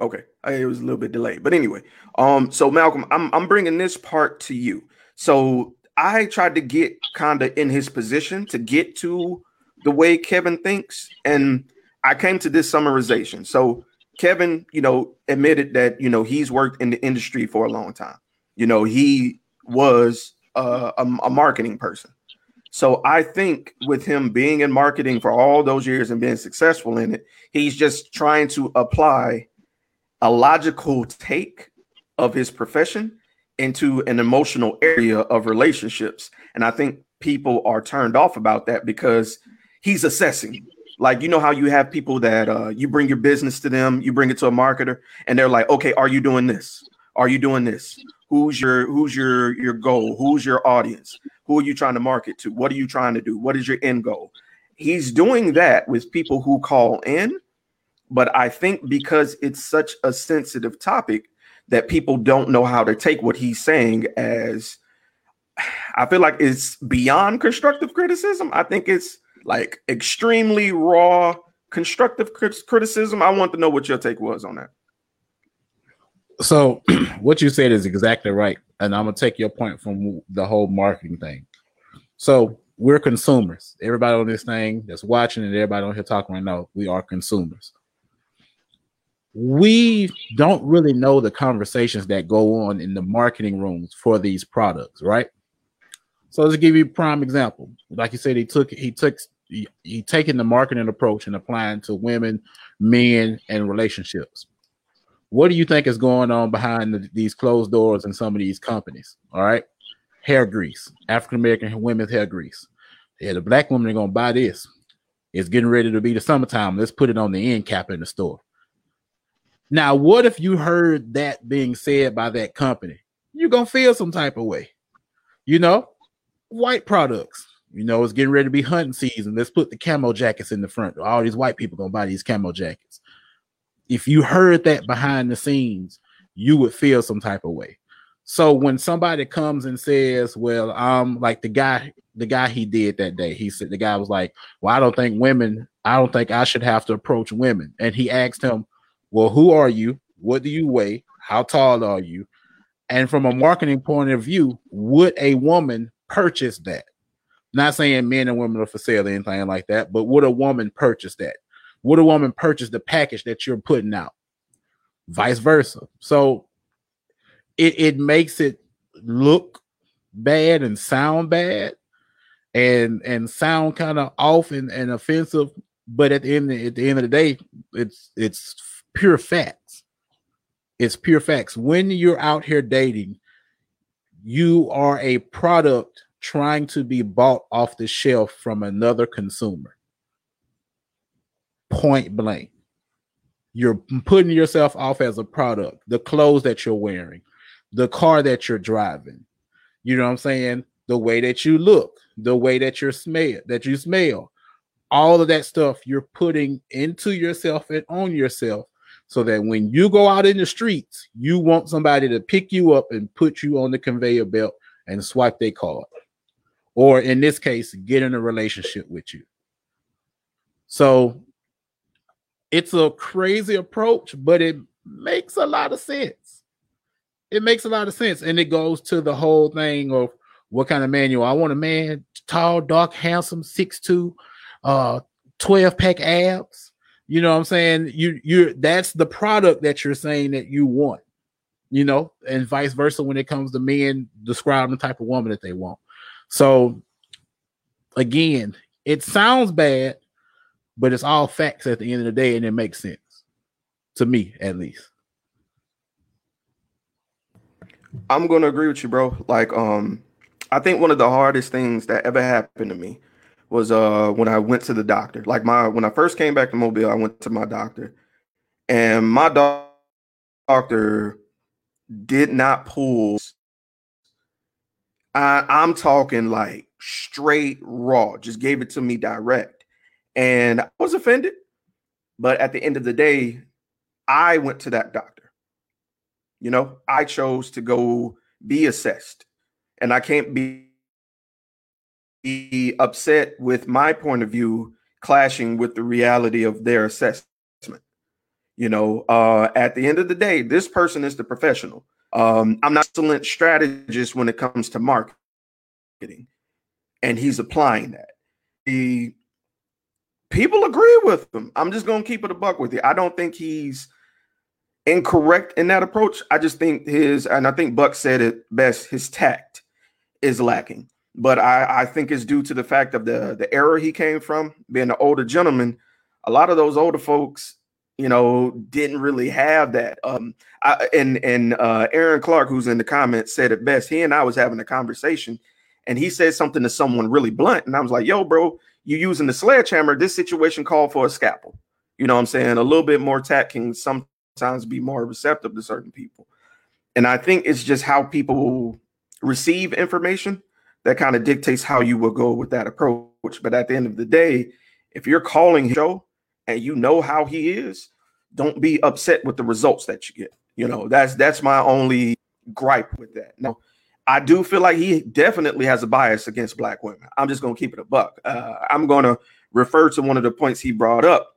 Okay, it was a little bit delayed, but anyway. Um, so Malcolm, I'm I'm bringing this part to you. So I tried to get kind of in his position to get to the way Kevin thinks, and I came to this summarization. So Kevin, you know, admitted that you know he's worked in the industry for a long time. You know, he was uh, a, a marketing person. So I think with him being in marketing for all those years and being successful in it, he's just trying to apply a logical take of his profession into an emotional area of relationships. And I think people are turned off about that because he's assessing. Like, you know how you have people that uh, you bring your business to them, you bring it to a marketer, and they're like, okay, are you doing this? Are you doing this? Who's your who's your your goal? Who's your audience? Who are you trying to market to? What are you trying to do? What is your end goal? He's doing that with people who call in, but I think because it's such a sensitive topic that people don't know how to take what he's saying as I feel like it's beyond constructive criticism. I think it's like extremely raw constructive criticism. I want to know what your take was on that. So, what you said is exactly right and I'm gonna take your point from the whole marketing thing. So we're consumers. Everybody on this thing that's watching and everybody on here talking right now, we are consumers. we don't really know the conversations that go on in the marketing rooms for these products, right? So let's give you prime example. Like you said, he took he took he, he taking the marketing approach and applying to women, men, and relationships. What do you think is going on behind the, these closed doors in some of these companies? All right, hair grease, African American women's hair grease. Yeah, the black women are gonna buy this. It's getting ready to be the summertime. Let's put it on the end cap in the store. Now, what if you heard that being said by that company? You're gonna feel some type of way. You know, white products. You know, it's getting ready to be hunting season. Let's put the camo jackets in the front. All these white people gonna buy these camo jackets. If you heard that behind the scenes, you would feel some type of way. So when somebody comes and says, "Well, um, like the guy, the guy he did that day," he said the guy was like, "Well, I don't think women, I don't think I should have to approach women." And he asked him, "Well, who are you? What do you weigh? How tall are you?" And from a marketing point of view, would a woman purchase that? Not saying men and women are for sale or anything like that, but would a woman purchase that? Would a woman purchase the package that you're putting out? Vice versa. So it, it makes it look bad and sound bad and and sound kind of off and, and offensive. But at the end at the end of the day, it's it's pure facts. It's pure facts. When you're out here dating, you are a product trying to be bought off the shelf from another consumer. Point blank. You're putting yourself off as a product, the clothes that you're wearing, the car that you're driving. You know what I'm saying? The way that you look, the way that you smell, that you smell, all of that stuff you're putting into yourself and on yourself so that when you go out in the streets, you want somebody to pick you up and put you on the conveyor belt and swipe their card or in this case, get in a relationship with you. So it's a crazy approach, but it makes a lot of sense. It makes a lot of sense. And it goes to the whole thing of what kind of man you are. I want a man tall, dark, handsome, 6'2, uh, 12 pack abs. You know what I'm saying? You you that's the product that you're saying that you want, you know, and vice versa when it comes to men describing the type of woman that they want. So again, it sounds bad, but it's all facts at the end of the day, and it makes sense to me at least. I'm gonna agree with you, bro. Like, um, I think one of the hardest things that ever happened to me was uh when I went to the doctor. Like my when I first came back to Mobile, I went to my doctor, and my doc- doctor did not pull I, I'm talking like straight raw, just gave it to me direct. And I was offended. But at the end of the day, I went to that doctor. You know, I chose to go be assessed. And I can't be, be upset with my point of view clashing with the reality of their assessment. You know, uh, at the end of the day, this person is the professional. Um, I'm not excellent strategist when it comes to marketing, and he's applying that. The people agree with him. I'm just gonna keep it a buck with you. I don't think he's incorrect in that approach. I just think his, and I think Buck said it best, his tact is lacking. But I, I think it's due to the fact of the the era he came from, being an older gentleman. A lot of those older folks you know, didn't really have that. Um, I, and and uh, Aaron Clark, who's in the comments, said it best. He and I was having a conversation, and he said something to someone really blunt, and I was like, "Yo, bro, you using the sledgehammer? This situation called for a scalpel." You know what I'm saying? A little bit more tact can sometimes be more receptive to certain people, and I think it's just how people receive information that kind of dictates how you will go with that approach. But at the end of the day, if you're calling Joe and you know how he is, don't be upset with the results that you get. You know, that's that's my only gripe with that. Now, I do feel like he definitely has a bias against black women. I'm just gonna keep it a buck. Uh, I'm gonna refer to one of the points he brought up,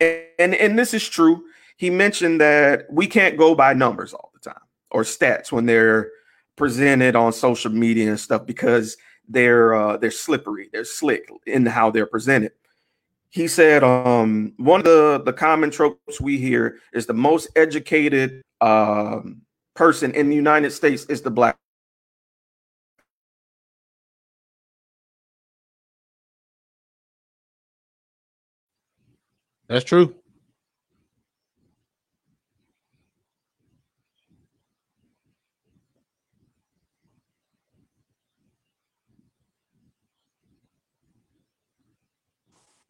and, and and this is true. He mentioned that we can't go by numbers all the time or stats when they're presented on social media and stuff because they're uh, they're slippery, they're slick in how they're presented he said um one of the the common tropes we hear is the most educated um person in the United States is the black That's true.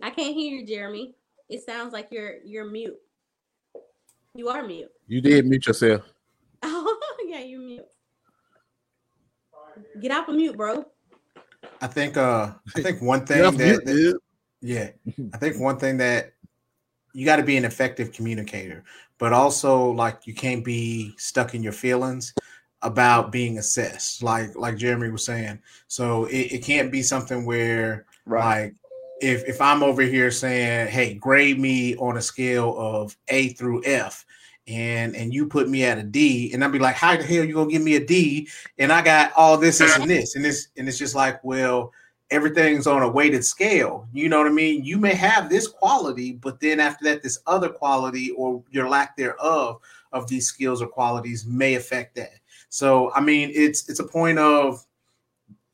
I can't hear you, Jeremy. It sounds like you're you're mute. You are mute. You did mute yourself. Oh yeah, you mute. Get off of mute, bro. I think uh I think one thing that, that- yeah, I think one thing that you got to be an effective communicator, but also like you can't be stuck in your feelings about being assessed, like like Jeremy was saying. So it, it can't be something where like if if I'm over here saying, hey, grade me on a scale of A through F. And, and you put me at a D, and I'd be like, "How the hell you gonna give me a D?" And I got all this, this, and this, and this, and it's just like, well, everything's on a weighted scale. You know what I mean? You may have this quality, but then after that, this other quality or your lack thereof of these skills or qualities may affect that. So I mean, it's it's a point of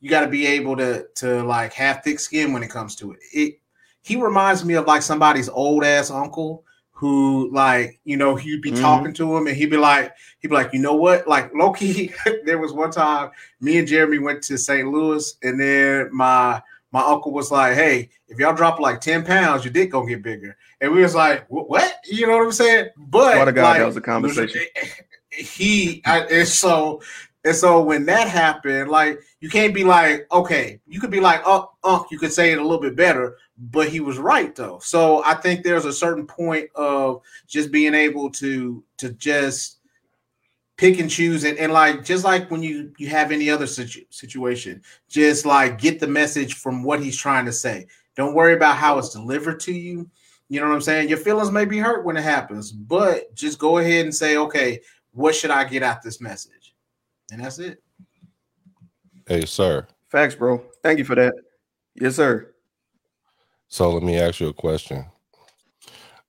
you got to be able to to like have thick skin when it comes to it. It he reminds me of like somebody's old ass uncle who like you know he'd be Mhm. talking to him and he'd be like he'd be like you know what like Loki there was one time me and Jeremy went to St. Louis and then my my uncle was like hey if y'all drop like 10 pounds your dick gonna get bigger and we was like what you know what I'm saying but What a God, like, that was a conversation. he I, and so and so when that happened like you can't be like okay you could be like oh uh, you could say it a little bit better but he was right though. So i think there's a certain point of just being able to to just pick and choose and, and like just like when you you have any other situ- situation just like get the message from what he's trying to say. Don't worry about how it's delivered to you. You know what i'm saying? Your feelings may be hurt when it happens but just go ahead and say okay what should i get out this message and that's it Hey, sir. Facts, bro. Thank you for that. Yes, sir. So let me ask you a question.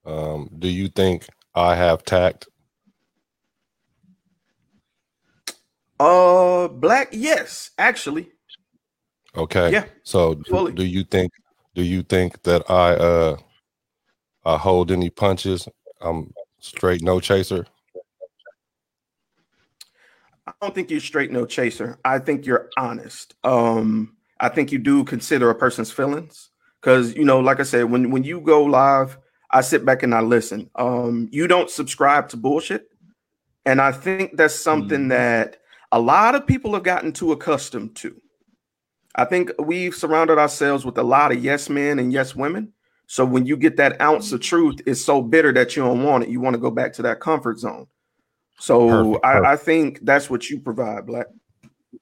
Um, do you think I have tact? Uh, black. Yes, actually. Okay. Yeah, So do, fully. do you think do you think that I uh I hold any punches? I'm straight no chaser. I don't think you're straight no chaser. I think you're honest. Um, I think you do consider a person's feelings because you know, like I said, when when you go live, I sit back and I listen. Um, you don't subscribe to bullshit, and I think that's something that a lot of people have gotten too accustomed to. I think we've surrounded ourselves with a lot of yes men and yes women. So when you get that ounce of truth, it's so bitter that you don't want it. You want to go back to that comfort zone. So Perfect, I, I think that's what you provide, Black.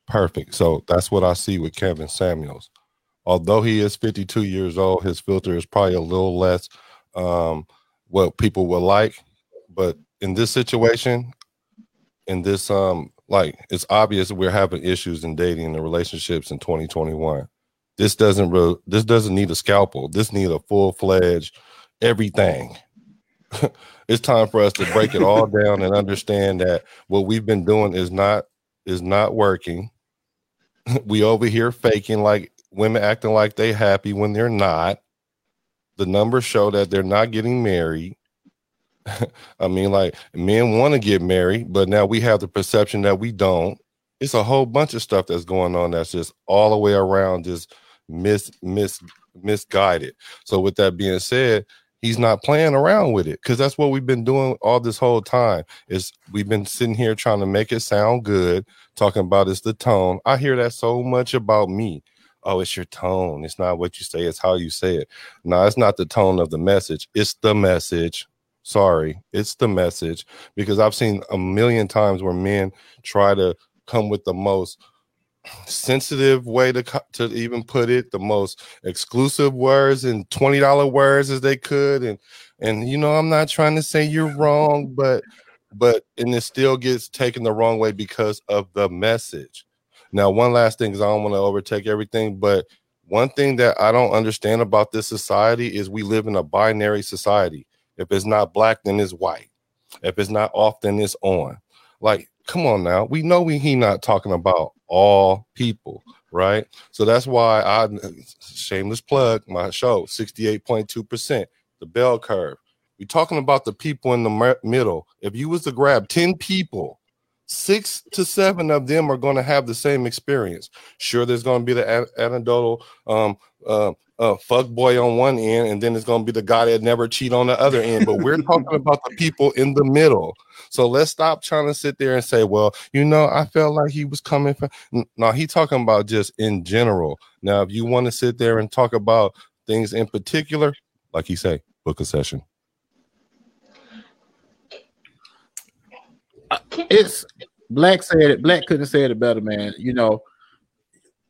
Perfect. So that's what I see with Kevin Samuels. Although he is 52 years old, his filter is probably a little less um, what people would like. But in this situation, in this um, like it's obvious we're having issues in dating and relationships in 2021. This doesn't real this doesn't need a scalpel. This need a full fledged everything. it's time for us to break it all down and understand that what we've been doing is not is not working we over here faking like women acting like they happy when they're not. The numbers show that they're not getting married. I mean, like men want to get married, but now we have the perception that we don't. It's a whole bunch of stuff that's going on that's just all the way around just mis mis misguided. So with that being said, he's not playing around with it because that's what we've been doing all this whole time. Is we've been sitting here trying to make it sound good, talking about it's the tone. I hear that so much about me. Oh, it's your tone. It's not what you say, it's how you say it. No, it's not the tone of the message. It's the message. Sorry, it's the message because I've seen a million times where men try to come with the most sensitive way to to even put it, the most exclusive words and twenty dollar words as they could, and and you know I'm not trying to say you're wrong, but but and it still gets taken the wrong way because of the message. Now, one last thing is I don't want to overtake everything, but one thing that I don't understand about this society is we live in a binary society. If it's not black, then it's white. If it's not off, then it's on. Like, come on now. We know we he not talking about all people, right? So that's why I shameless plug my show, 68.2%, the bell curve. We're talking about the people in the middle. If you was to grab 10 people, six to seven of them are going to have the same experience. Sure, there's going to be the anecdotal um, uh, uh, fuck boy on one end, and then it's going to be the guy that never cheat on the other end. But we're talking about the people in the middle. So let's stop trying to sit there and say, well, you know, I felt like he was coming from. No, he talking about just in general. Now, if you want to sit there and talk about things in particular, like he say, book a session. It's Black said it. Black couldn't say it better, man. You know,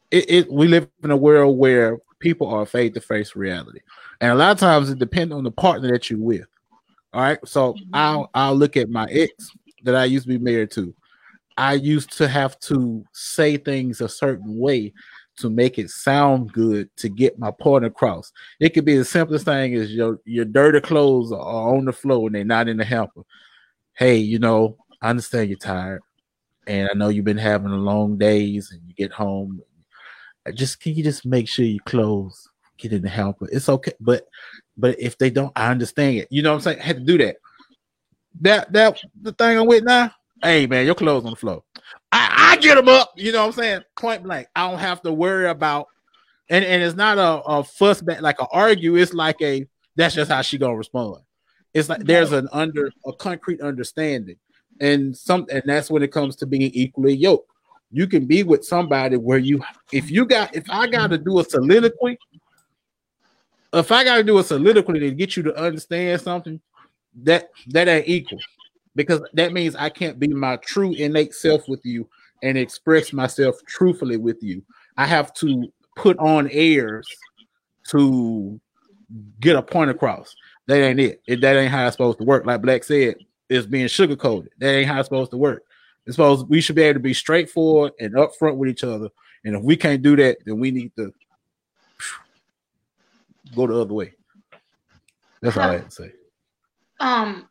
it, it we live in a world where people are afraid to face reality, and a lot of times it depends on the partner that you're with. All right, so mm-hmm. I'll I'll look at my ex that I used to be married to. I used to have to say things a certain way to make it sound good to get my point across. It could be the simplest thing is your your dirty clothes are on the floor and they're not in the hamper. Hey, you know, I understand you're tired, and I know you've been having long days, and you get home. Just can you just make sure your clothes get in the hamper? It's okay, but but if they don't, I understand it. You know what I'm saying? I had to do that. That that the thing I'm with now. Hey man, your clothes on the floor. I, I get them up. You know what I'm saying? Point blank. I don't have to worry about. And and it's not a, a fuss back like a argue. It's like a that's just how she gonna respond. It's like there's an under a concrete understanding, and some and that's when it comes to being equally yoked. You can be with somebody where you if you got if I got to do a soliloquy if I got to do a soliloquy to get you to understand something, that that ain't equal because that means I can't be my true innate self with you and express myself truthfully with you. I have to put on airs to get a point across. That ain't it. it that ain't how it's supposed to work. Like Black said, it's being sugarcoated. That ain't how it's supposed to work. It's supposed we should be able to be straightforward and upfront with each other. And if we can't do that, then we need to go the other way. That's all I have to say. Um,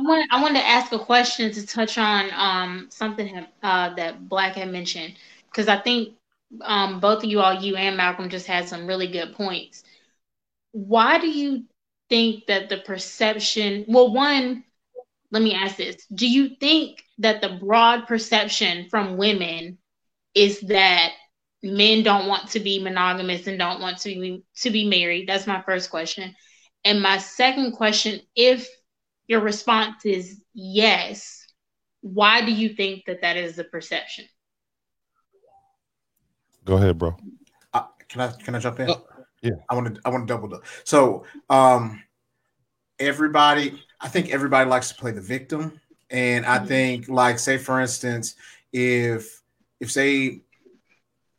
I want I wanted to ask a question to touch on um something uh, that Black had mentioned because I think um both of you all, you and Malcolm, just had some really good points. Why do you think that the perception? Well, one, let me ask this: Do you think that the broad perception from women is that men don't want to be monogamous and don't want to be to be married? That's my first question. And my second question, if your response is yes, why do you think that that is the perception? Go ahead, bro. Uh, can I can I jump in? Uh, yeah, I want to I want to double the. So, um, everybody, I think everybody likes to play the victim, and I mm-hmm. think, like, say for instance, if if say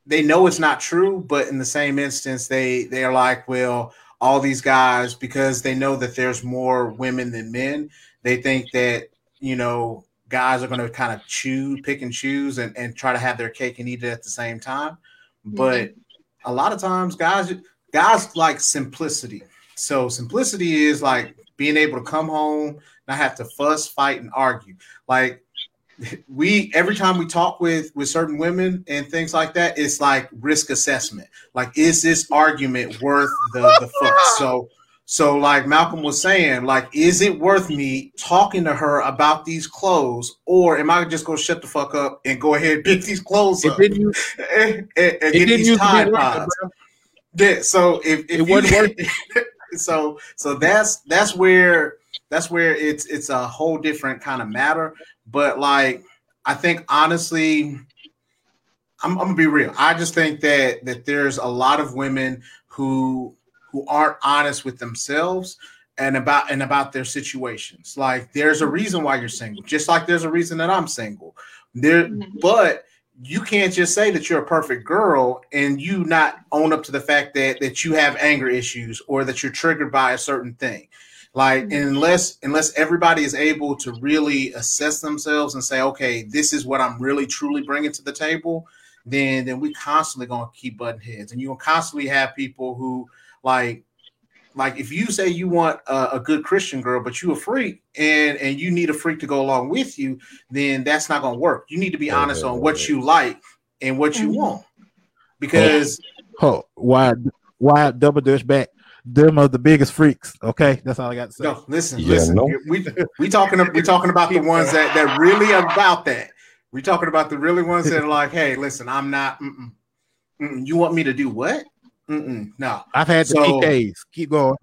they know it's not true, but in the same instance, they they are like, well, all these guys because they know that there's more women than men. They think that you know guys are going to kind of chew, pick and choose, and, and try to have their cake and eat it at the same time. But mm-hmm. a lot of times, guys guys like simplicity. So simplicity is like being able to come home, not have to fuss, fight, and argue. Like we every time we talk with with certain women and things like that, it's like risk assessment. Like, is this argument worth the the fuss? So so like Malcolm was saying, like, is it worth me talking to her about these clothes, or am I just gonna shut the fuck up and go ahead and pick these clothes up and, and, and get these Tide Pods? Yeah. So if, if it wasn't worth so so that's that's where that's where it's it's a whole different kind of matter but like, I think honestly, I'm, I'm, gonna be real. I just think that that there's a lot of women who who aren't honest with themselves and about and about their situations. Like, there's a reason why you're single, just like there's a reason that I'm single. There, mm-hmm. but you can't just say that you're a perfect girl and you not own up to the fact that that you have anger issues or that you're triggered by a certain thing like mm-hmm. unless unless everybody is able to really assess themselves and say okay this is what i'm really truly bringing to the table then then we constantly gonna keep butting heads, and you'll constantly have people who like like if you say you want a, a, good Christian girl, but you a freak and and you need a freak to go along with you, then that's not gonna work. You need to be honest on what you like and what you mm-hmm. want. Because oh, why why double dutch back? Them are the biggest freaks. Okay, that's all I got to say. No, listen, yeah, listen. No. We we talking we talking about the ones that that really about that. We talking about the really ones that are like, hey, listen, I'm not. Mm-mm, mm-mm, you want me to do what? Mm-mm, no, I've had the so, days. Keep going.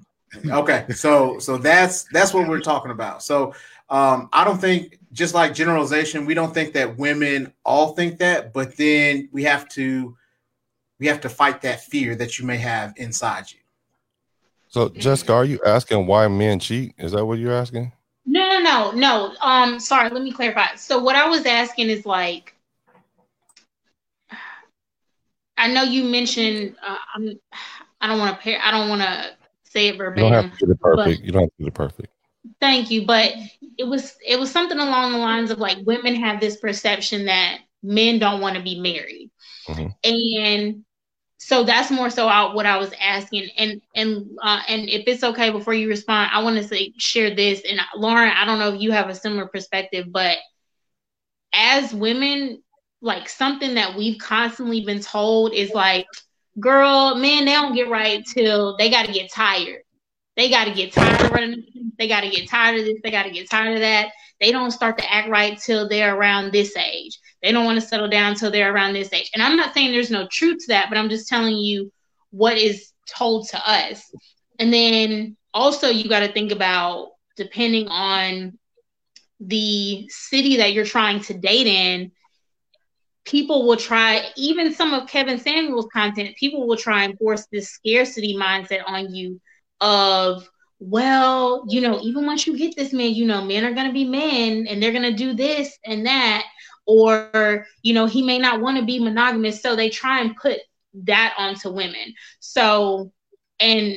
okay, so so that's that's what we're talking about. So um, I don't think just like generalization, we don't think that women all think that, but then we have to we have to fight that fear that you may have inside you. So, Jessica, are you asking why men cheat? Is that what you're asking? No, no, no, no. Um, sorry, let me clarify. So, what I was asking is like, I know you mentioned. Uh, I'm. I don't want to pair. I don't want to say it verbatim. You don't have to get it perfect. You don't have to get it perfect. Thank you, but it was it was something along the lines of like women have this perception that men don't want to be married, mm-hmm. and so that's more so out what I was asking. And and uh, and if it's okay before you respond, I want to say share this. And Lauren, I don't know if you have a similar perspective, but as women, like something that we've constantly been told is like, girl, man, they don't get right till they got to get tired. They got to get tired of running. They got to get tired of this. They got to get tired of that. They don't start to act right till they're around this age. They don't want to settle down until they're around this age. And I'm not saying there's no truth to that, but I'm just telling you what is told to us. And then also, you got to think about depending on the city that you're trying to date in, people will try, even some of Kevin Samuels' content, people will try and force this scarcity mindset on you of, well, you know, even once you get this man, you know, men are going to be men and they're going to do this and that or you know he may not want to be monogamous so they try and put that onto women. So and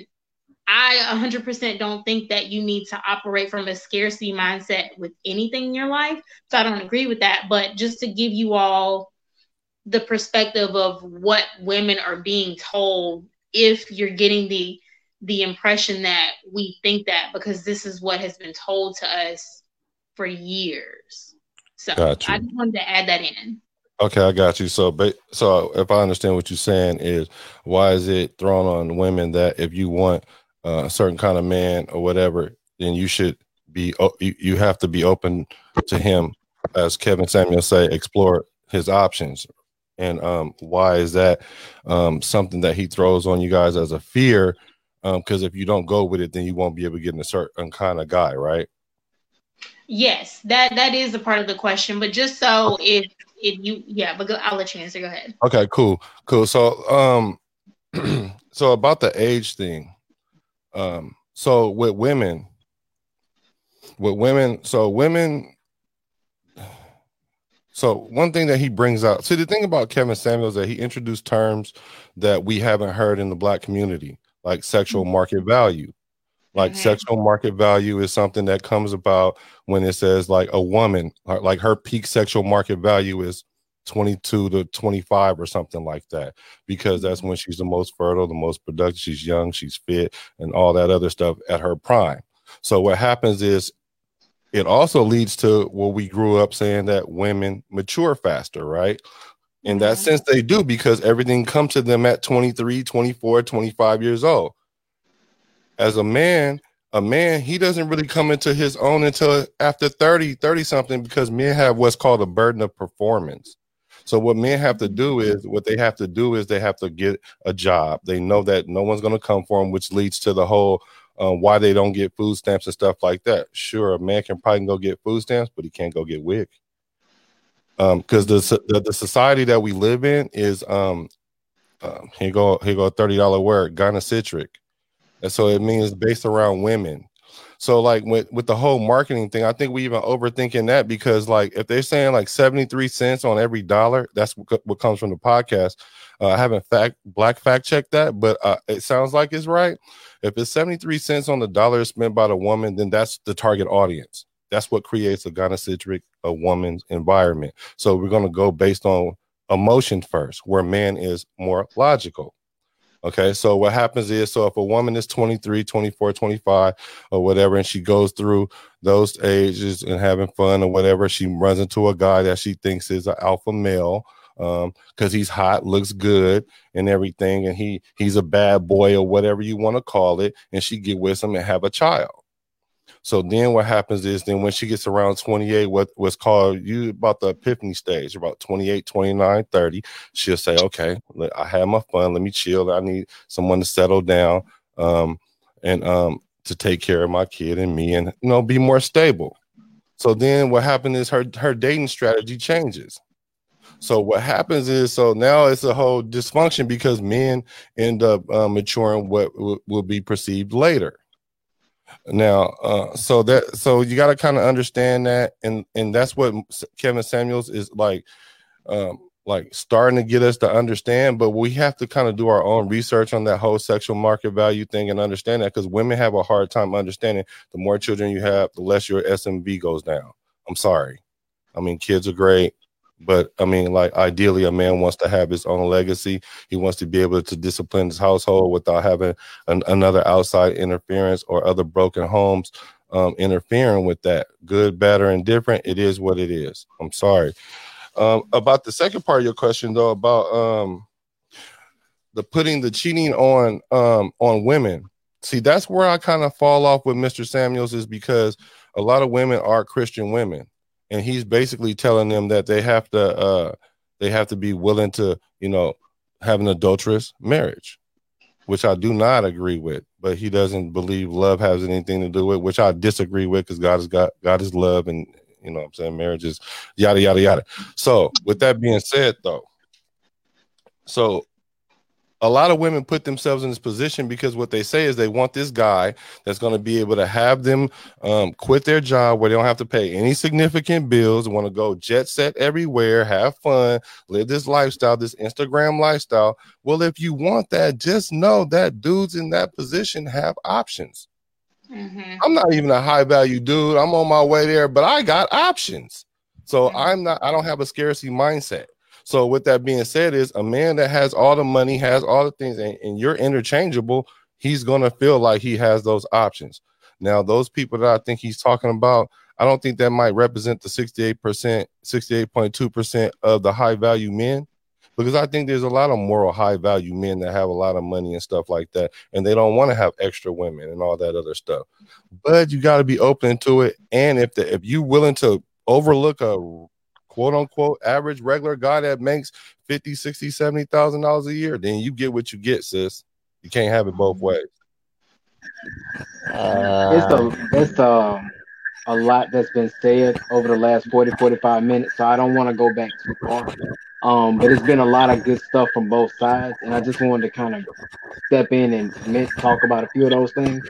i 100% don't think that you need to operate from a scarcity mindset with anything in your life so i don't agree with that but just to give you all the perspective of what women are being told if you're getting the the impression that we think that because this is what has been told to us for years so I just wanted to add that in. Okay, I got you. So, but so if I understand what you're saying is, why is it thrown on women that if you want uh, a certain kind of man or whatever, then you should be you, you have to be open to him, as Kevin Samuel say, explore his options. And um, why is that um, something that he throws on you guys as a fear? Because um, if you don't go with it, then you won't be able to get in a certain kind of guy, right? Yes, that that is a part of the question. But just so if if you yeah, but go, I'll let you answer. Go ahead. Okay, cool, cool. So um, so about the age thing, um, so with women, with women, so women. So one thing that he brings out, see the thing about Kevin Samuels is that he introduced terms that we haven't heard in the black community, like sexual mm-hmm. market value. Like mm-hmm. sexual market value is something that comes about when it says like a woman, like her peak sexual market value is 22 to 25 or something like that, because that's mm-hmm. when she's the most fertile, the most productive, she's young, she's fit, and all that other stuff at her prime. So what happens is it also leads to what we grew up saying that women mature faster, right? In that mm-hmm. sense, they do because everything comes to them at 23, 24, 25 years old as a man, a man, he doesn't really come into his own until after 30, 30 something, because men have what's called a burden of performance. So what men have to do is what they have to do is they have to get a job. They know that no one's going to come for them, which leads to the whole um, why they don't get food stamps and stuff like that. Sure, a man can probably go get food stamps, but he can't go get WIC. Because um, the, the, the society that we live in is um, uh, here go here go thirty dollar word gynocentric. And so it means based around women. So like with with the whole marketing thing, I think we even overthinking that because like if they're saying like 73 cents on every dollar, that's what, what comes from the podcast. Uh, I haven't fact black fact checked that, but uh, it sounds like it's right. If it's 73 cents on the dollar spent by the woman, then that's the target audience. That's what creates a gynocentric a woman's environment. So we're gonna go based on emotion first, where man is more logical. Okay, so what happens is so if a woman is 23, 24, 25, or whatever, and she goes through those ages and having fun or whatever, she runs into a guy that she thinks is an alpha male um because he's hot looks good and everything and he he's a bad boy or whatever you want to call it and she get with him and have a child so then what happens is then when she gets around 28, what was called you about the epiphany stage, about 28, 29, 30, she'll say, okay, I had my fun. Let me chill. I need someone to settle down um, and um, to take care of my kid and me and, you know, be more stable. So then what happened is her, her dating strategy changes. So what happens is, so now it's a whole dysfunction because men end up uh, maturing what w- will be perceived later. Now, uh, so that so you got to kind of understand that, and and that's what Kevin Samuels is like, um, like starting to get us to understand. But we have to kind of do our own research on that whole sexual market value thing and understand that because women have a hard time understanding. The more children you have, the less your SMV goes down. I'm sorry. I mean, kids are great. But I mean, like ideally, a man wants to have his own legacy. He wants to be able to discipline his household without having an, another outside interference or other broken homes um, interfering with that. Good, bad, or indifferent, it is what it is. I'm sorry. Um, about the second part of your question, though, about um, the putting the cheating on um, on women. See, that's where I kind of fall off with Mr. Samuels is because a lot of women are Christian women and he's basically telling them that they have to uh they have to be willing to you know have an adulterous marriage which i do not agree with. But he doesn't believe love has anything to do with which i disagree with because god has got god is love and you know i'm saying marriage is yada yada yada. So with that being said though so a lot of women put themselves in this position because what they say is they want this guy that's going to be able to have them um, quit their job where they don't have to pay any significant bills, want to go jet set everywhere, have fun, live this lifestyle, this Instagram lifestyle. Well, if you want that, just know that dudes in that position have options. Mm-hmm. I'm not even a high value dude. I'm on my way there, but I got options. So mm-hmm. I'm not, I don't have a scarcity mindset. So with that being said, is a man that has all the money, has all the things, and, and you're interchangeable, he's gonna feel like he has those options. Now, those people that I think he's talking about, I don't think that might represent the 68%, 68.2% of the high value men. Because I think there's a lot of moral high value men that have a lot of money and stuff like that, and they don't want to have extra women and all that other stuff. But you got to be open to it. And if the if you willing to overlook a quote unquote average regular guy that makes 50, 60, 70,000 dollars a year, then you get what you get, sis. You can't have it both mm-hmm. ways. Uh, it's a it's a, a lot that's been said over the last 40 45 minutes so i don't want to go back too far um but it's been a lot of good stuff from both sides and i just wanted to kind of step in and talk about a few of those things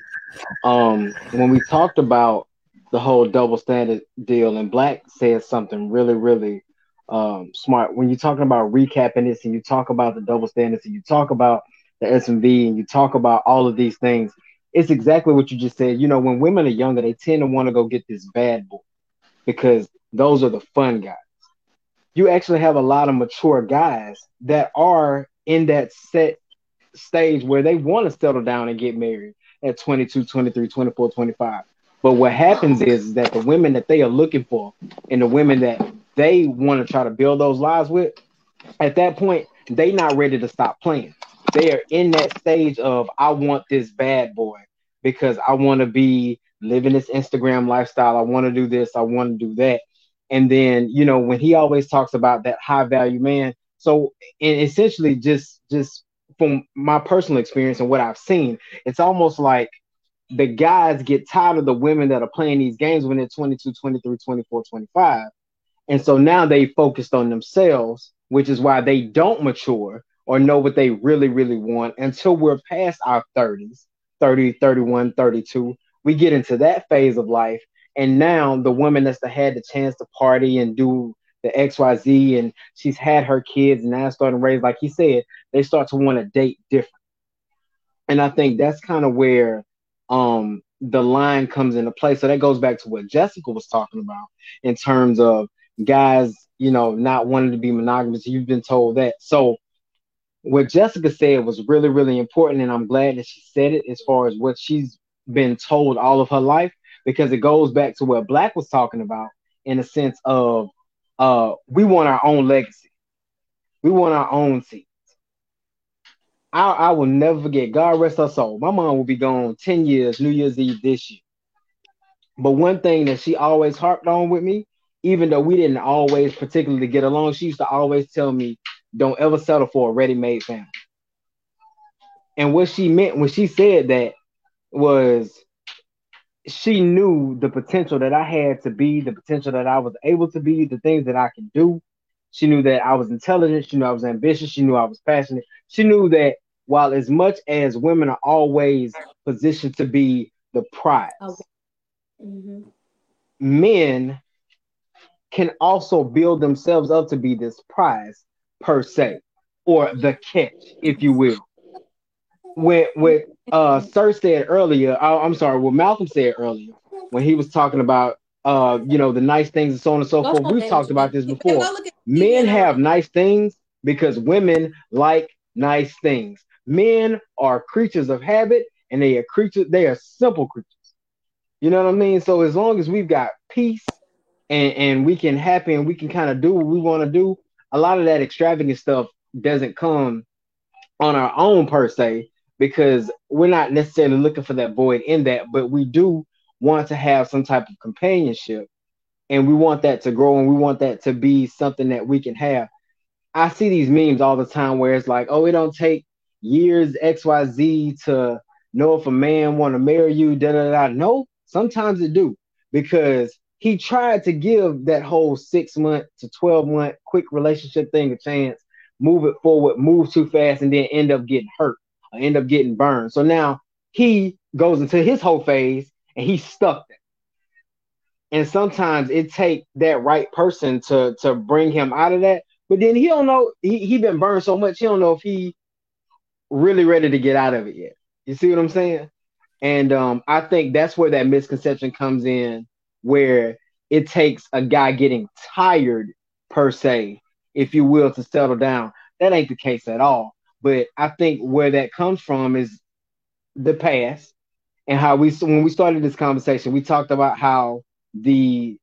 um when we talked about the whole double standard deal. And Black says something really, really um, smart. When you're talking about recapping this and you talk about the double standards and you talk about the SMV and you talk about all of these things, it's exactly what you just said. You know, when women are younger, they tend to want to go get this bad boy because those are the fun guys. You actually have a lot of mature guys that are in that set stage where they want to settle down and get married at 22, 23, 24, 25. But what happens is that the women that they are looking for and the women that they want to try to build those lives with, at that point, they're not ready to stop playing. They are in that stage of I want this bad boy because I want to be living this Instagram lifestyle. I want to do this. I want to do that. And then, you know, when he always talks about that high value man, so and essentially just just from my personal experience and what I've seen, it's almost like the guys get tired of the women that are playing these games when they're 22, 23, 24, 25. And so now they focused on themselves, which is why they don't mature or know what they really, really want until we're past our 30s, 30, 31, 32. We get into that phase of life. And now the woman that's had the chance to party and do the XYZ and she's had her kids and now starting to raise, like he said, they start to want to date different. And I think that's kind of where um the line comes into play. So that goes back to what Jessica was talking about in terms of guys, you know, not wanting to be monogamous. You've been told that. So what Jessica said was really, really important, and I'm glad that she said it as far as what she's been told all of her life, because it goes back to what Black was talking about in a sense of uh we want our own legacy. We want our own seats. I, I will never forget, God rest her soul. My mom will be gone 10 years, New Year's Eve this year. But one thing that she always harped on with me, even though we didn't always particularly get along, she used to always tell me, don't ever settle for a ready-made family. And what she meant when she said that was she knew the potential that I had to be, the potential that I was able to be, the things that I could do. She knew that I was intelligent. She knew I was ambitious. She knew I was passionate. She knew that while as much as women are always positioned to be the prize, Okay. Mm-hmm. men can also build themselves up to be this prize per se, or the catch, if you will. When what uh Sir said earlier, oh, I'm sorry, what Malcolm said earlier when he was talking about uh you know the nice things and so on and so Go forth. on, We've talked about this before. Men have nice things because women like nice things. Men are creatures of habit and they are creatures, they are simple creatures. You know what I mean? So as long as we've got peace and, and we can happy and we can kind of do what we want to do, a lot of that extravagant stuff doesn't come on our own per se, because we're not necessarily looking for that void in that, but we do want to have some type of companionship and we want that to grow and we want that to be something that we can have. I see these memes all the time where it's like, oh, it don't take years XYZ to know if a man want to marry you, da da da. No, sometimes it do because he tried to give that whole six month to 12 month quick relationship thing a chance, move it forward, move too fast, and then end up getting hurt or end up getting burned. So now he goes into his whole phase and he's stuck there. And sometimes it take that right person to to bring him out of that. But then he don't know he he been burned so much he don't know if he really ready to get out of it yet. You see what I'm saying? And um, I think that's where that misconception comes in, where it takes a guy getting tired per se, if you will, to settle down. That ain't the case at all. But I think where that comes from is the past and how we when we started this conversation, we talked about how the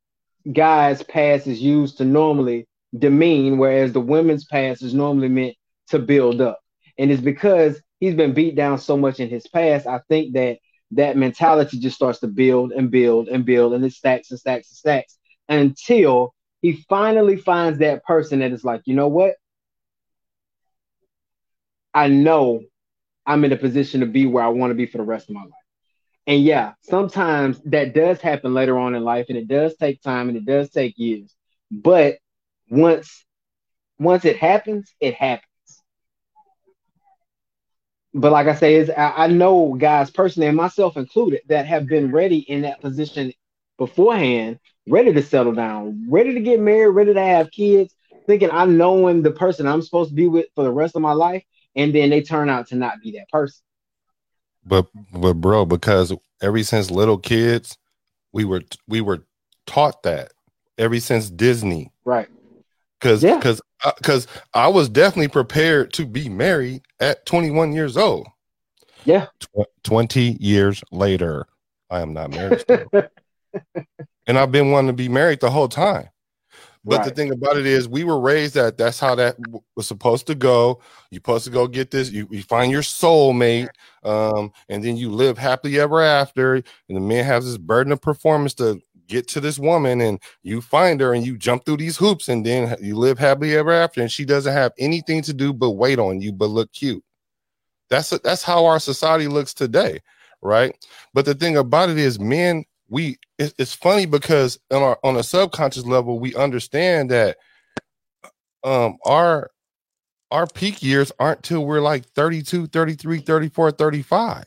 guy's past is used to normally demean, whereas the women's past is normally meant to build up. And it's because he's been beat down so much in his past. I think that that mentality just starts to build and build and build, and it stacks and stacks and stacks until he finally finds that person that is like, you know what? I know I'm in a position to be where I want to be for the rest of my life. And yeah, sometimes that does happen later on in life, and it does take time and it does take years. But once once it happens, it happens. But like I say, is I, I know guys personally, and myself included, that have been ready in that position beforehand, ready to settle down, ready to get married, ready to have kids, thinking I'm knowing the person I'm supposed to be with for the rest of my life, and then they turn out to not be that person. But but bro, because ever since little kids, we were we were taught that ever since Disney. Right. Cause cause because I was definitely prepared to be married at 21 years old. Yeah. Tw- 20 years later, I am not married and I've been wanting to be married the whole time. But the thing about it is, we were raised that that's how that was supposed to go. You're supposed to go get this. You, you find your soulmate, um, and then you live happily ever after. And the man has this burden of performance to get to this woman, and you find her, and you jump through these hoops, and then you live happily ever after. And she doesn't have anything to do but wait on you, but look cute. That's that's how our society looks today, right? But the thing about it is, men, we it- it's funny because on our on a subconscious level, we understand that um our our peak years aren't till we're like 32, 33, 34, 35,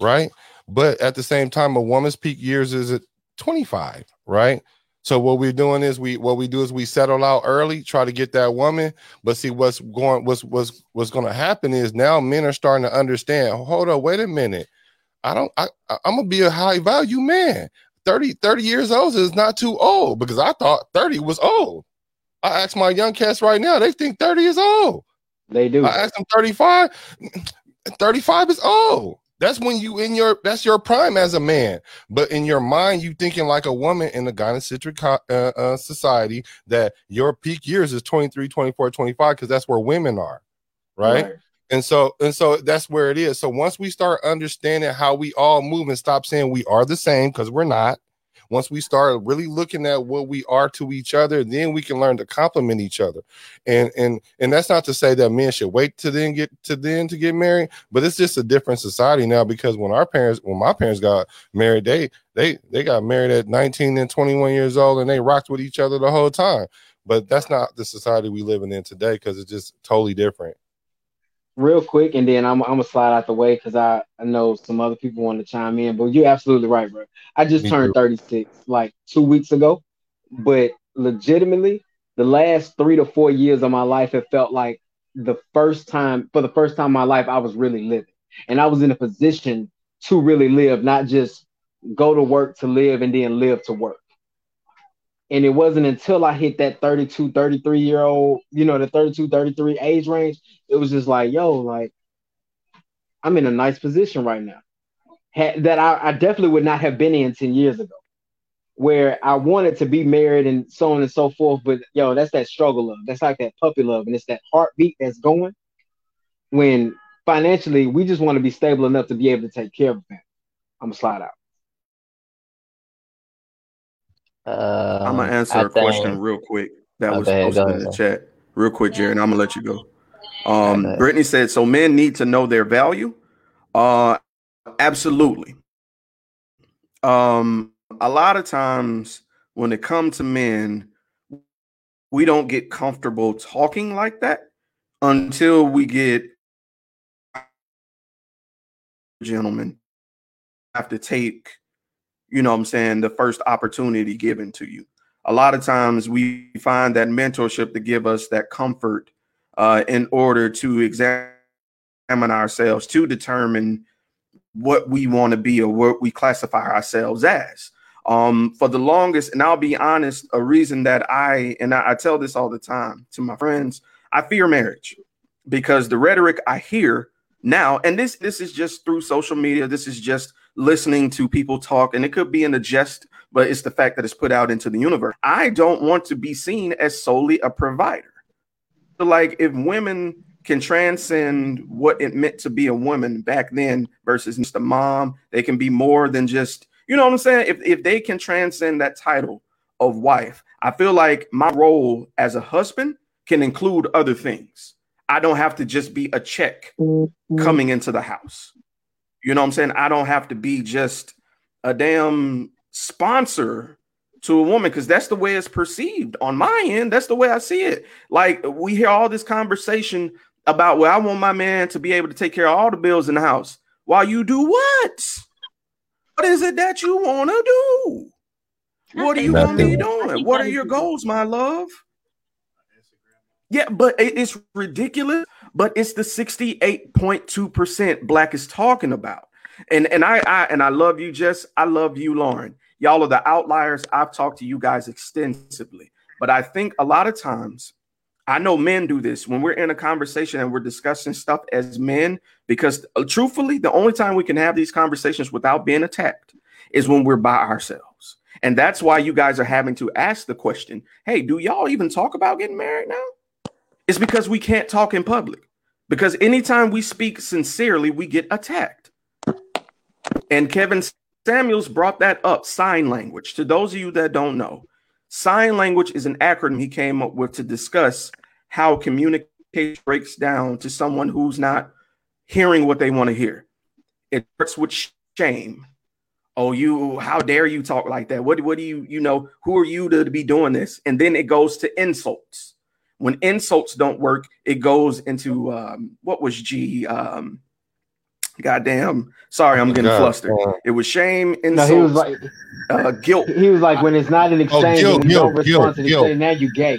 right? But at the same time, a woman's peak years is at 25, right? So what we're doing is we what we do is we settle out early, try to get that woman. But see what's going what's what's what's going to happen is now men are starting to understand. Hold on, wait a minute. I don't I I'm gonna be a high value man. 30 30 years old is not too old because I thought 30 was old. I ask my young cats right now, they think 30 is old. They do. I ask them 35. 35 is old. That's when you in your that's your prime as a man. But in your mind, you thinking like a woman in a gynocentric uh, uh, society that your peak years is 23, 24, 25 because that's where women are, right? Right. And so and so that's where it is. So once we start understanding how we all move and stop saying we are the same because we're not. Once we start really looking at what we are to each other, then we can learn to compliment each other. And and and that's not to say that men should wait to then get to then to get married, but it's just a different society now because when our parents, when my parents got married, they they they got married at 19 and 21 years old and they rocked with each other the whole time. But that's not the society we living in today because it's just totally different. Real quick, and then I'm, I'm gonna slide out the way because I, I know some other people want to chime in. But you're absolutely right, bro. I just Me turned too. 36 like two weeks ago, but legitimately, the last three to four years of my life, it felt like the first time for the first time in my life I was really living, and I was in a position to really live, not just go to work to live and then live to work. And it wasn't until I hit that 32, 33 year old, you know, the 32, 33 age range, it was just like, yo, like, I'm in a nice position right now. Had, that I, I definitely would not have been in 10 years ago, where I wanted to be married and so on and so forth. But yo, that's that struggle love. That's like that puppy love. And it's that heartbeat that's going when financially we just want to be stable enough to be able to take care of them. I'm gonna slide out. Um, I'm gonna answer I a question real quick that was posted in the chat. Real quick, Jared, I'm gonna let you go. Um, Brittany said, so men need to know their value. Uh, absolutely. Um, a lot of times when it comes to men, we don't get comfortable talking like that until we get gentlemen have to take you know what I'm saying, the first opportunity given to you. A lot of times we find that mentorship to give us that comfort uh, in order to examine ourselves to determine what we want to be or what we classify ourselves as. Um, for the longest, and I'll be honest, a reason that I and I, I tell this all the time to my friends, I fear marriage because the rhetoric I hear now, and this this is just through social media, this is just listening to people talk, and it could be in a jest, but it's the fact that it's put out into the universe. I don't want to be seen as solely a provider. So like if women can transcend what it meant to be a woman back then versus just a mom, they can be more than just, you know what I'm saying? If if they can transcend that title of wife, I feel like my role as a husband can include other things. I don't have to just be a check mm-hmm. coming into the house. You know what I'm saying? I don't have to be just a damn sponsor to a woman because that's the way it's perceived on my end. That's the way I see it. Like we hear all this conversation about, well, I want my man to be able to take care of all the bills in the house. While you do what? What is it that you want to do? What are you going to be doing? What are your goals, my love? Yeah, but it's ridiculous. But it's the 68.2% black is talking about. And and I, I and I love you, Jess. I love you, Lauren. Y'all are the outliers. I've talked to you guys extensively. But I think a lot of times, I know men do this when we're in a conversation and we're discussing stuff as men, because uh, truthfully, the only time we can have these conversations without being attacked is when we're by ourselves. And that's why you guys are having to ask the question hey, do y'all even talk about getting married now? It's because we can't talk in public. Because anytime we speak sincerely, we get attacked. And Kevin Samuels brought that up sign language. To those of you that don't know, sign language is an acronym he came up with to discuss how communication breaks down to someone who's not hearing what they want to hear. It starts with shame. Oh, you, how dare you talk like that? What, what do you, you know, who are you to, to be doing this? And then it goes to insults. When insults don't work, it goes into um, what was G? Um, goddamn, sorry, I'm getting God, flustered. uh, It was shame, No, he was like, uh, guilt. he was like, when it's not an exchange, guilt, when guilt, respond guilt, to the guilt. say, now you gay.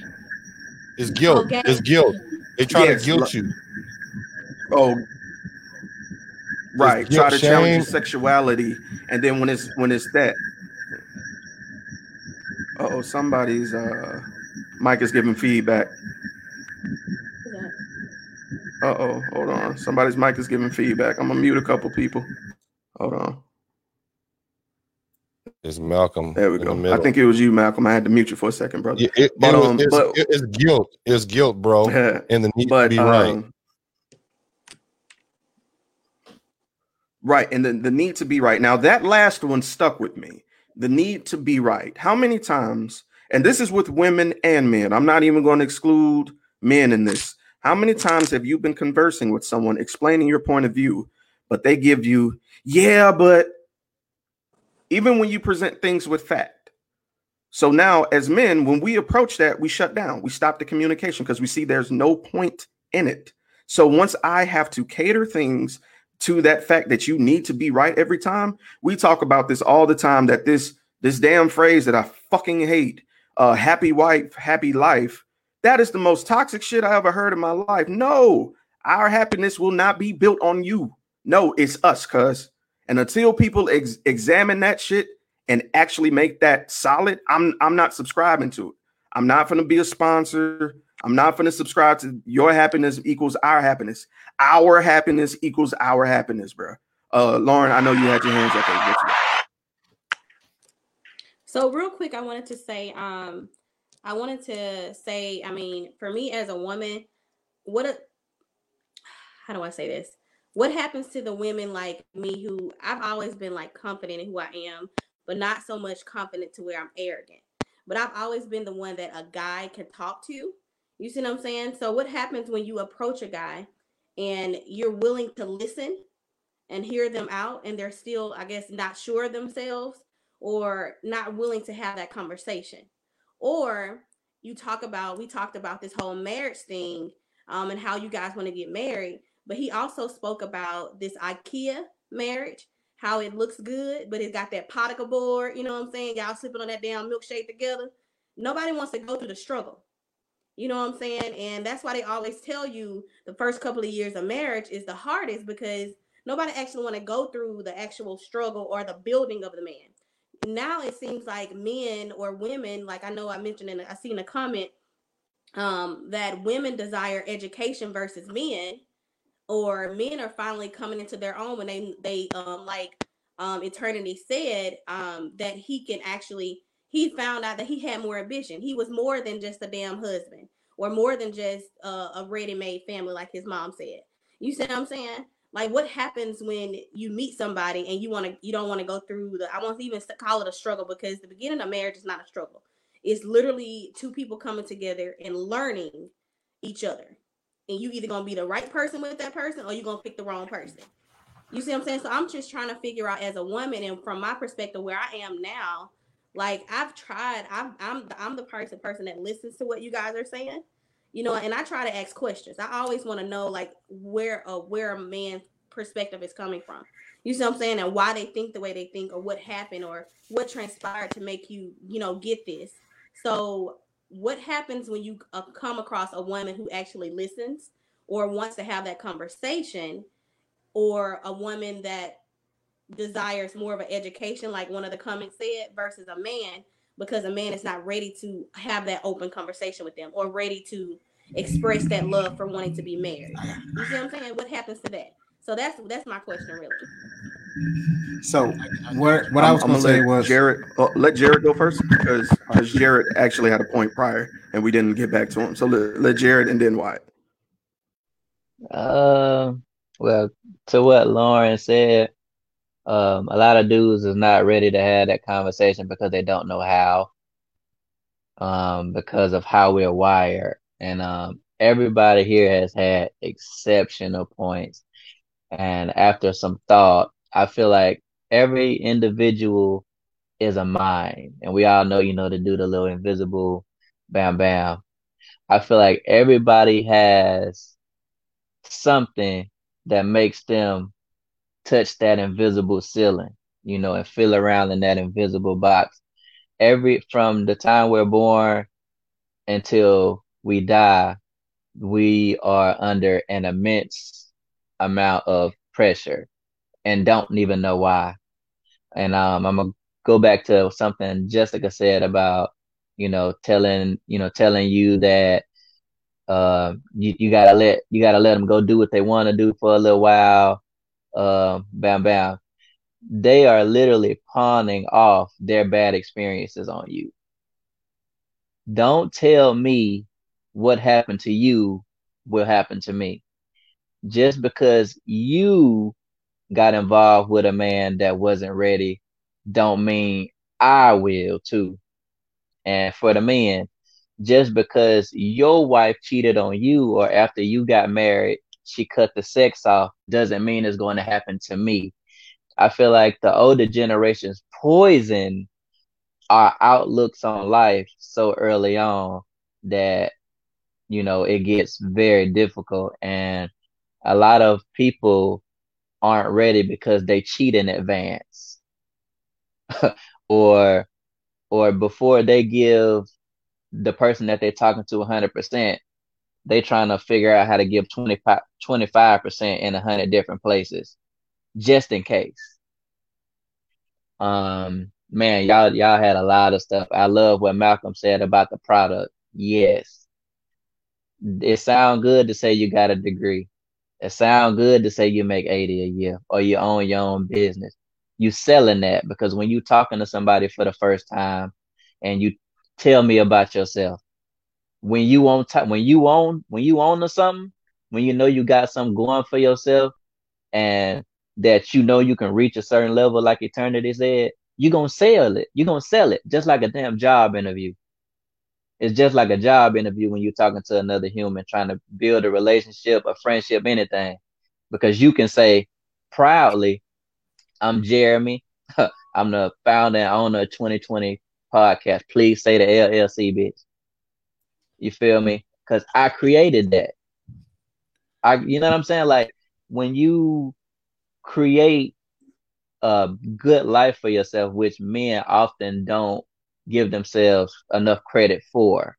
It's guilt. Okay. It's guilt. They try Yes, to guilt look- you. Oh, right. It's Try to guilt, challenge your sexuality, and then when it's when it's that. Oh, somebody's uh mic is giving feedback. Uh oh, hold on. Somebody's mic is giving feedback. I'm gonna mute a couple people. Hold on. It's Malcolm. There we go. the I think it was you, Malcolm. I had to mute you for a second, brother. Yeah, it, but it was- um, it's, but it's guilt. It's guilt, bro. and the need but to be right. um, right, and the, the need to be right. Now that last one stuck with me. The need to be right. How many times? And this is with women and men. I'm not even going to exclude men in this. How many times have you been conversing with someone, explaining your point of view, but they give you, yeah, but even when you present things with fact. So now, as men, when we approach that, we shut down. We stop the communication because we see there's no point in it. So once I have to cater things to that fact that you need to be right every time, we talk about this all the time. That this this damn phrase that I fucking hate, uh, happy wife, happy life. That is the most toxic shit I ever heard in my life. No, our happiness will not be built on you. No, it's us, cuz. And until people ex- examine that shit and actually make that solid, I'm I'm not subscribing to it. I'm not to be a sponsor. I'm not to subscribe to your happiness equals our happiness. Our happiness equals our happiness, bro. Uh, Lauren, I know you had your hands up. So real quick, I wanted to say, um, I wanted to say, I mean, for me as a woman, what a how do I say this? What happens to the women like me who I've always been like confident in who I am, but not so much confident to where I'm arrogant. But I've always been the one that a guy can talk to. You see what I'm saying? So what happens when you approach a guy and you're willing to listen and hear them out and they're still, I guess, not sure of themselves or not willing to have that conversation? Or you talk about, we talked about this whole marriage thing um, and how you guys want to get married, but he also spoke about this IKEA marriage, how it looks good, but it's got that particle board, you know what I'm saying? Y'all sipping on that damn milkshake together. Nobody wants to go through the struggle. You know what I'm saying? And that's why they always tell you the first couple of years of marriage is the hardest because nobody actually want to go through the actual struggle or the building of the man. Now it seems like men or women, like I know I mentioned in I seen a comment um that women desire education versus men or men are finally coming into their own when they they um like um eternity said um that he can actually he found out that he had more ambition. He was more than just a damn husband or more than just uh, a ready-made family like his mom said. You see what i'm saying like what happens when you meet somebody and you want to you don't want to go through the i won't even call it a struggle because the beginning of marriage is not a struggle it's literally two people coming together and learning each other and you either gonna be the right person with that person or you're gonna pick the wrong person. You see what I'm saying? So I'm just trying to figure out as a woman and from my perspective where I am now, like I've tried, I'm I'm I'm the person person that listens to what you guys are saying, you know, and I try to ask questions. I always want to know like where a where a man's perspective is coming from. You see what I'm saying? And why they think the way they think or what happened or what transpired to make you, you know, get this. So what happens when you uh, come across a woman who actually listens or wants to have that conversation or a woman that desires more of an education like one of the comments said versus a man because a man is not ready to have that open conversation with them or ready to express that love for wanting to be married you see what i'm saying what happens to that so that's that's my question really So what what I was I'm going to say was Jared. Oh, let Jared go first because because Jared actually had a point prior and we didn't get back to him. So let, let Jared and then Wyatt. Uh, well, to what Lauren said, um, a lot of dudes is not ready to have that conversation because they don't know how. Um, because of how we're wired, and um, everybody here has had exceptional points. And after some thought, I feel like every individual is a mind, and we all know, you know, to do the little invisible bam bam. I feel like everybody has something that makes them touch that invisible ceiling, you know, and feel around in that invisible box. Every from the time we're born until we die, we are under an immense amount of pressure and don't even know why. And um, I'm gonna go back to something Jessica said about you know, telling you know telling you that uh you, you gotta let you gotta let them go do what they want to do for a little while. Uh, bam bam. They are literally pawning off their bad experiences on you. Don't tell me what happened to you will happen to me. Just because you got involved with a man that wasn't ready, don't mean I will too. And for the men, just because your wife cheated on you or after you got married, she cut the sex off, doesn't mean it's going to happen to me. I feel like the older generations poison our outlooks on life so early on that you know it gets very difficult and a lot of people aren't ready because they cheat in advance or or before they give the person that they're talking to 100% they trying to figure out how to give 25 25% in 100 different places just in case. Um man y'all y'all had a lot of stuff. I love what malcolm said about the product. Yes. It sound good to say you got a degree. It sound good to say you make 80 a year or you own your own business. You selling that because when you talking to somebody for the first time and you tell me about yourself when you own t- when you own when you own to something when you know you got something going for yourself and that you know you can reach a certain level like eternity said you're gonna sell it. You're gonna sell it just like a damn job interview. It's just like a job interview when you're talking to another human trying to build a relationship a friendship anything. Because you can say proudly i'm jeremy. I'm the founder and owner of 2020 podcast. Please say the llc bitch you feel me because i created that i you know what i'm saying like when you create a good life for yourself which men often don't give themselves enough credit for.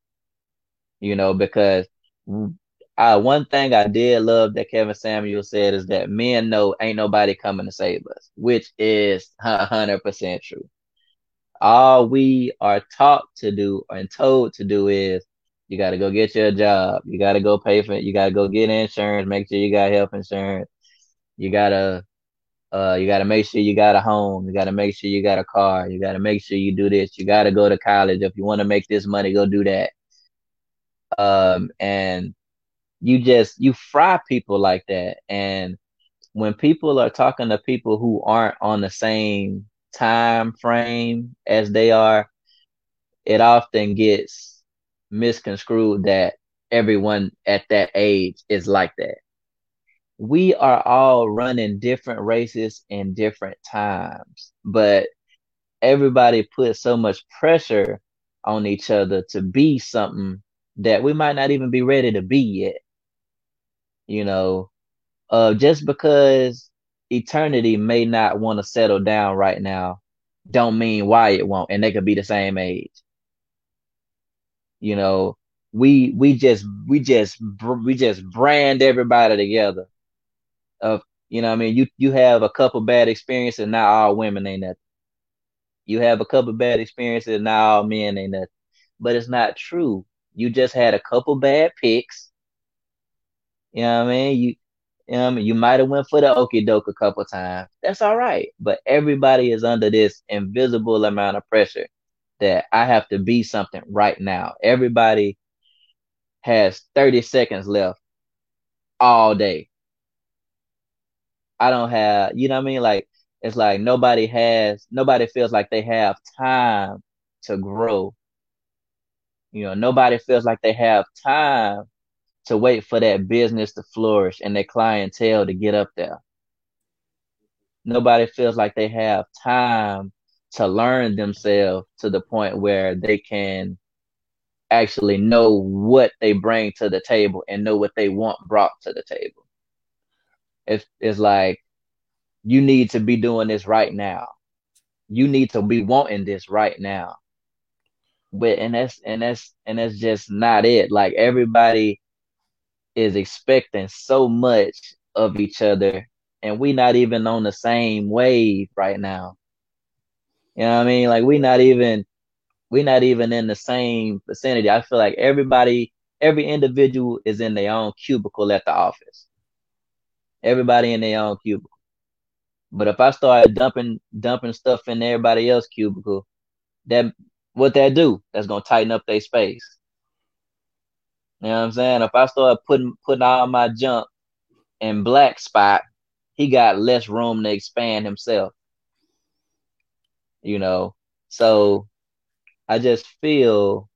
You know, because I, one thing I did love that Kevin Samuel said is that men know ain't nobody coming to save us, which is hundred percent true. All we are taught to do and told to do is you got to go get your job, you got to go pay for it, you got to go get insurance, make sure you got health insurance, you got to uh, you got to make sure you got a home. You got to make sure you got a car. You got to make sure you do this. You got to go to college. If you want to make this money, go do that. Um, and you just, you fry people like that. And when people are talking to people who aren't on the same time frame as they are, it often gets misconstrued that everyone at that age is like that we are all running different races in different times, but everybody puts so much pressure on each other to be something that we might not even be ready to be yet. You know, uh, just because eternity may not want to settle down right now, don't mean why it won't, and they could be the same age. You know, we we just we just we just brand everybody together of you know I mean you you have a couple bad experiences not all women ain't nothing. You have a couple bad experiences not all men ain't nothing. But it's not true. You just had a couple bad picks. You know what I mean? You you, know I mean? you might have went for the okie doke a couple times. That's all right. But everybody is under this invisible amount of pressure that I have to be something right now. Everybody has 30 seconds left all day. I don't have, you know what I mean? Like it's like nobody has, nobody feels like they have time to grow. You know, nobody feels like they have time to wait for that business to flourish and their clientele to get up there. Nobody feels like they have time to learn themselves to the point where they can actually know what they bring to the table and know what they want brought to the table it's, it's like you need to be doing this right now. You need to be wanting this right now. But and that's and that's and that's just not it. Like everybody is expecting so much of each other and we not even on the same wave right now. You know what I mean? Like we not even we're not even in the same vicinity. I feel like everybody, every individual is in their own cubicle at the office. Everybody in their own cubicle. But if I start dumping dumping stuff in everybody else's cubicle, that what that do? That's gonna tighten up their space. You know what I'm saying? If I start putting putting all my junk in black spot, he got less room to expand himself. You know, so I just feel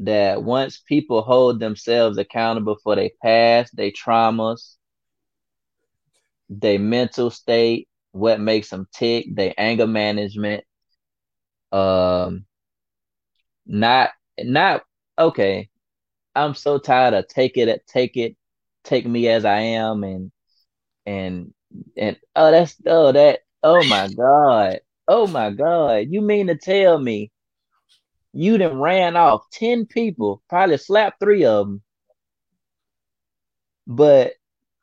that once people hold themselves accountable for their past, their traumas, their mental state, what makes them tick, their anger management, um, not not okay. I'm so tired of take it, take it, take me as I am, and and and oh, that's oh that oh my god, oh my god. You mean to tell me you done ran off ten people, probably slapped three of them, but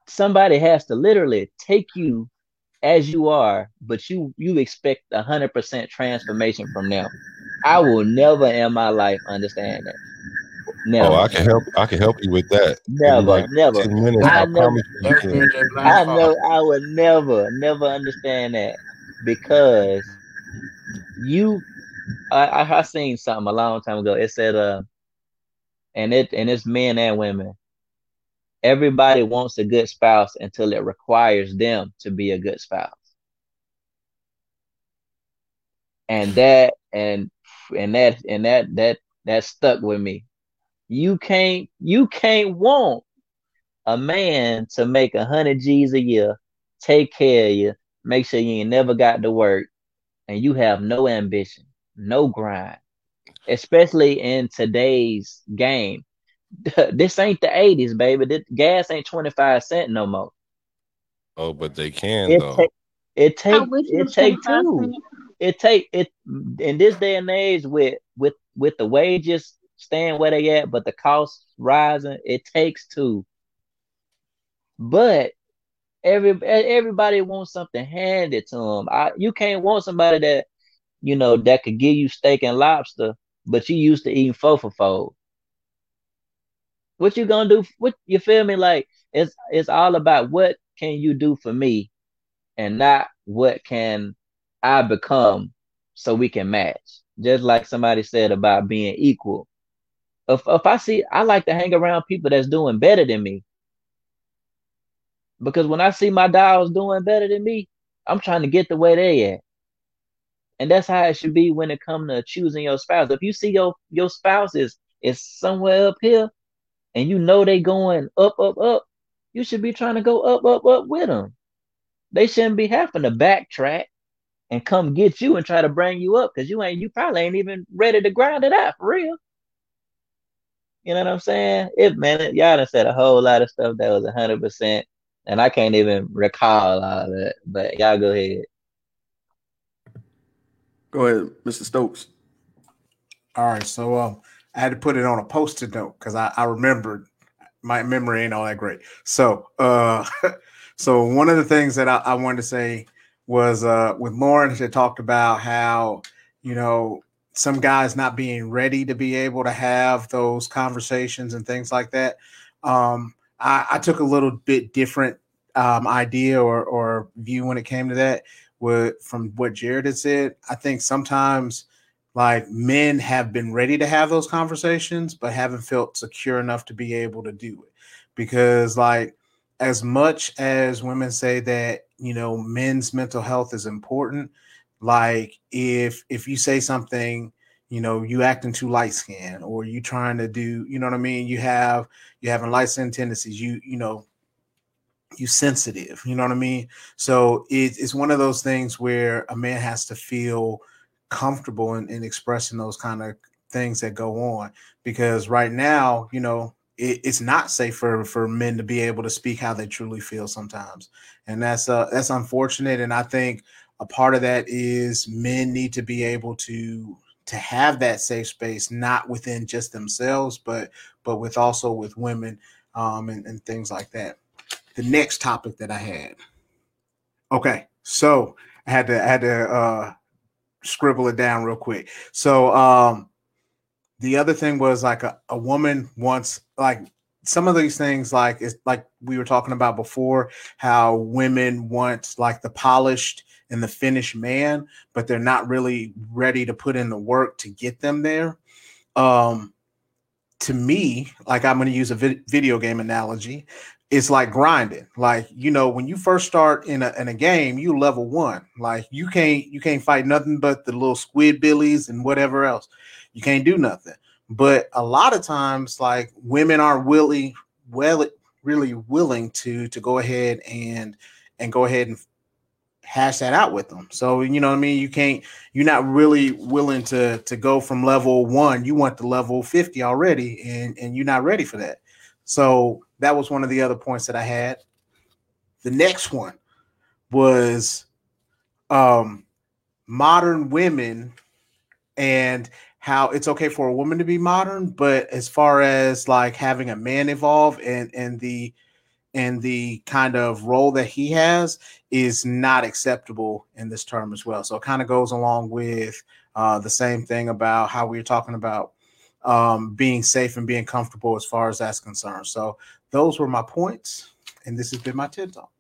somebody has to literally take you as you are, but you you expect a hundred percent transformation from them. I will never in my life understand that. Oh, never. Oh, I can help. I can help you with that. Never, like never. minutes, I, I never, you, you can. I know I would never, never understand that because you, I, I, I seen something a long time ago. It said, uh, and it and it's men and women. Everybody wants a good spouse until it requires them to be a good spouse. And that and and that and that that that stuck with me. You can't you can't want a man to make a hundred G's a year, take care of you, make sure you ain't never got to work, and you have no ambition, no grind. Especially in today's game. this ain't the 80s, baby. This gas ain't 25 cent no more. Oh, but they can It though. take it take it it take two. It take it in this day and age with with with the wages staying where they at, but the costs rising. It takes two. But every everybody wants something handed to them. I, you can't want somebody that you know that could give you steak and lobster, but you used to eating four for. What you gonna do? What you feel me? Like it's it's all about what can you do for me, and not what can I become so we can match. Just like somebody said about being equal. If if I see, I like to hang around people that's doing better than me. Because when I see my dogs doing better than me, I'm trying to get the way they at. And that's how it should be when it comes to choosing your spouse. If you see your your spouse is is somewhere up here, and you know they going up, up, up, you should be trying to go up, up, up with them. They shouldn't be having to backtrack and come get you and try to bring you up because you ain't you probably ain't even ready to grind it out for real. You know what I'm saying? It man, y'all done said a whole lot of stuff that was hundred percent, and I can't even recall all of it. But y'all go ahead. Go ahead, Mr. Stokes. All right, so um, I had to put it on a post-it note because I, I remembered my memory ain't all that great. So uh, so one of the things that I, I wanted to say was uh, with Lauren, she talked about how you know some guys not being ready to be able to have those conversations and things like that. Um, I, I took a little bit different um, idea or, or view when it came to that. From what Jared had said, I think sometimes like men have been ready to have those conversations, but haven't felt secure enough to be able to do it. Because like as much as women say that you know men's mental health is important, like if if you say something you know you acting too light skinned or you trying to do you know what i mean? You have you having light skin tendencies you you know you sensitive you know what i mean? So it, it's one of those things where a man has to feel comfortable in, in expressing those kind of things that go on because right now you know it, it's not safe for for men to be able to speak how they truly feel sometimes. And that's uh that's unfortunate and i think a part of that is men need to be able to to have that safe space not within just themselves but but with also with women um and, and things like that the next topic that i had okay so i had to I had to uh scribble it down real quick. So um the other thing was like a, a woman wants like some of these things like it's like we were talking about before how women want like the polished and the finished man but they're not really ready to put in the work to get them there. Um to me like i'm going to use a vid- video game analogy it's like grinding. Like you know when you first start in a, in a game you level one. Like you can't you can't fight nothing but the little squid billies and whatever else. You can't do nothing but a lot of times like women are willing well really willing to to go ahead and and go ahead and hash that out with them. So you know what i mean? You can't you're not really willing to to go from level one. You want the level 50 already and and you're not ready for that. So that was one of the other points that i had. The next one was um modern women and how it's okay for a woman to be modern, but as far as like having a man evolve and and the and the kind of role that he has is not acceptable in this term as well. So it kind of goes along with uh, the same thing about how we were talking about um, being safe and being comfortable as far as that's concerned. So those were my points, and this has been my TED talk.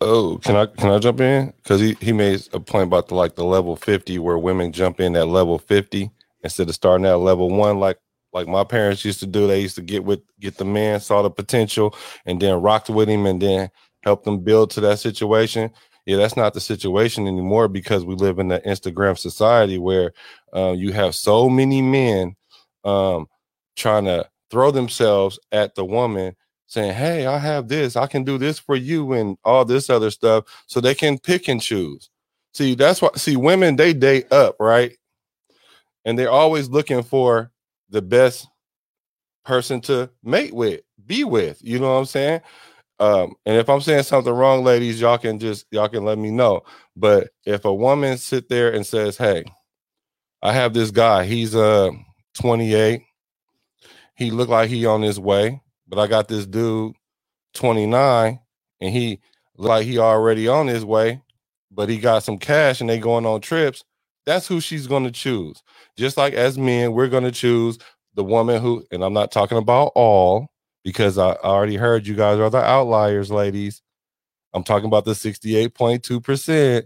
Oh, can I can I jump in? Because he, he made a point about the like the level 50 where women jump in at level 50 instead of starting at level one, like like my parents used to do. They used to get with get the man, saw the potential, and then rocked with him and then helped them build to that situation. Yeah, that's not the situation anymore because we live in the Instagram society where uh, you have so many men um, trying to throw themselves at the woman saying, Hey, I have this, I can do this for you, and all this other stuff. So they can pick and choose. See, that's what see, women they date up, right? And they're always looking for the best person to mate with, be with. You know what I'm saying? Um, and if I'm saying something wrong, ladies, y'all can just y'all can let me know. But if a woman sit there and says, Hey, I have this guy, he's uh 28, he looked like he on his way but I got this dude 29 and he like he already on his way, but he got some cash and they going on trips. That's who she's going to choose. Just like as men, we're going to choose the woman who, and I'm not talking about all because I already heard you guys are the outliers, ladies. I'm talking about the 68.2%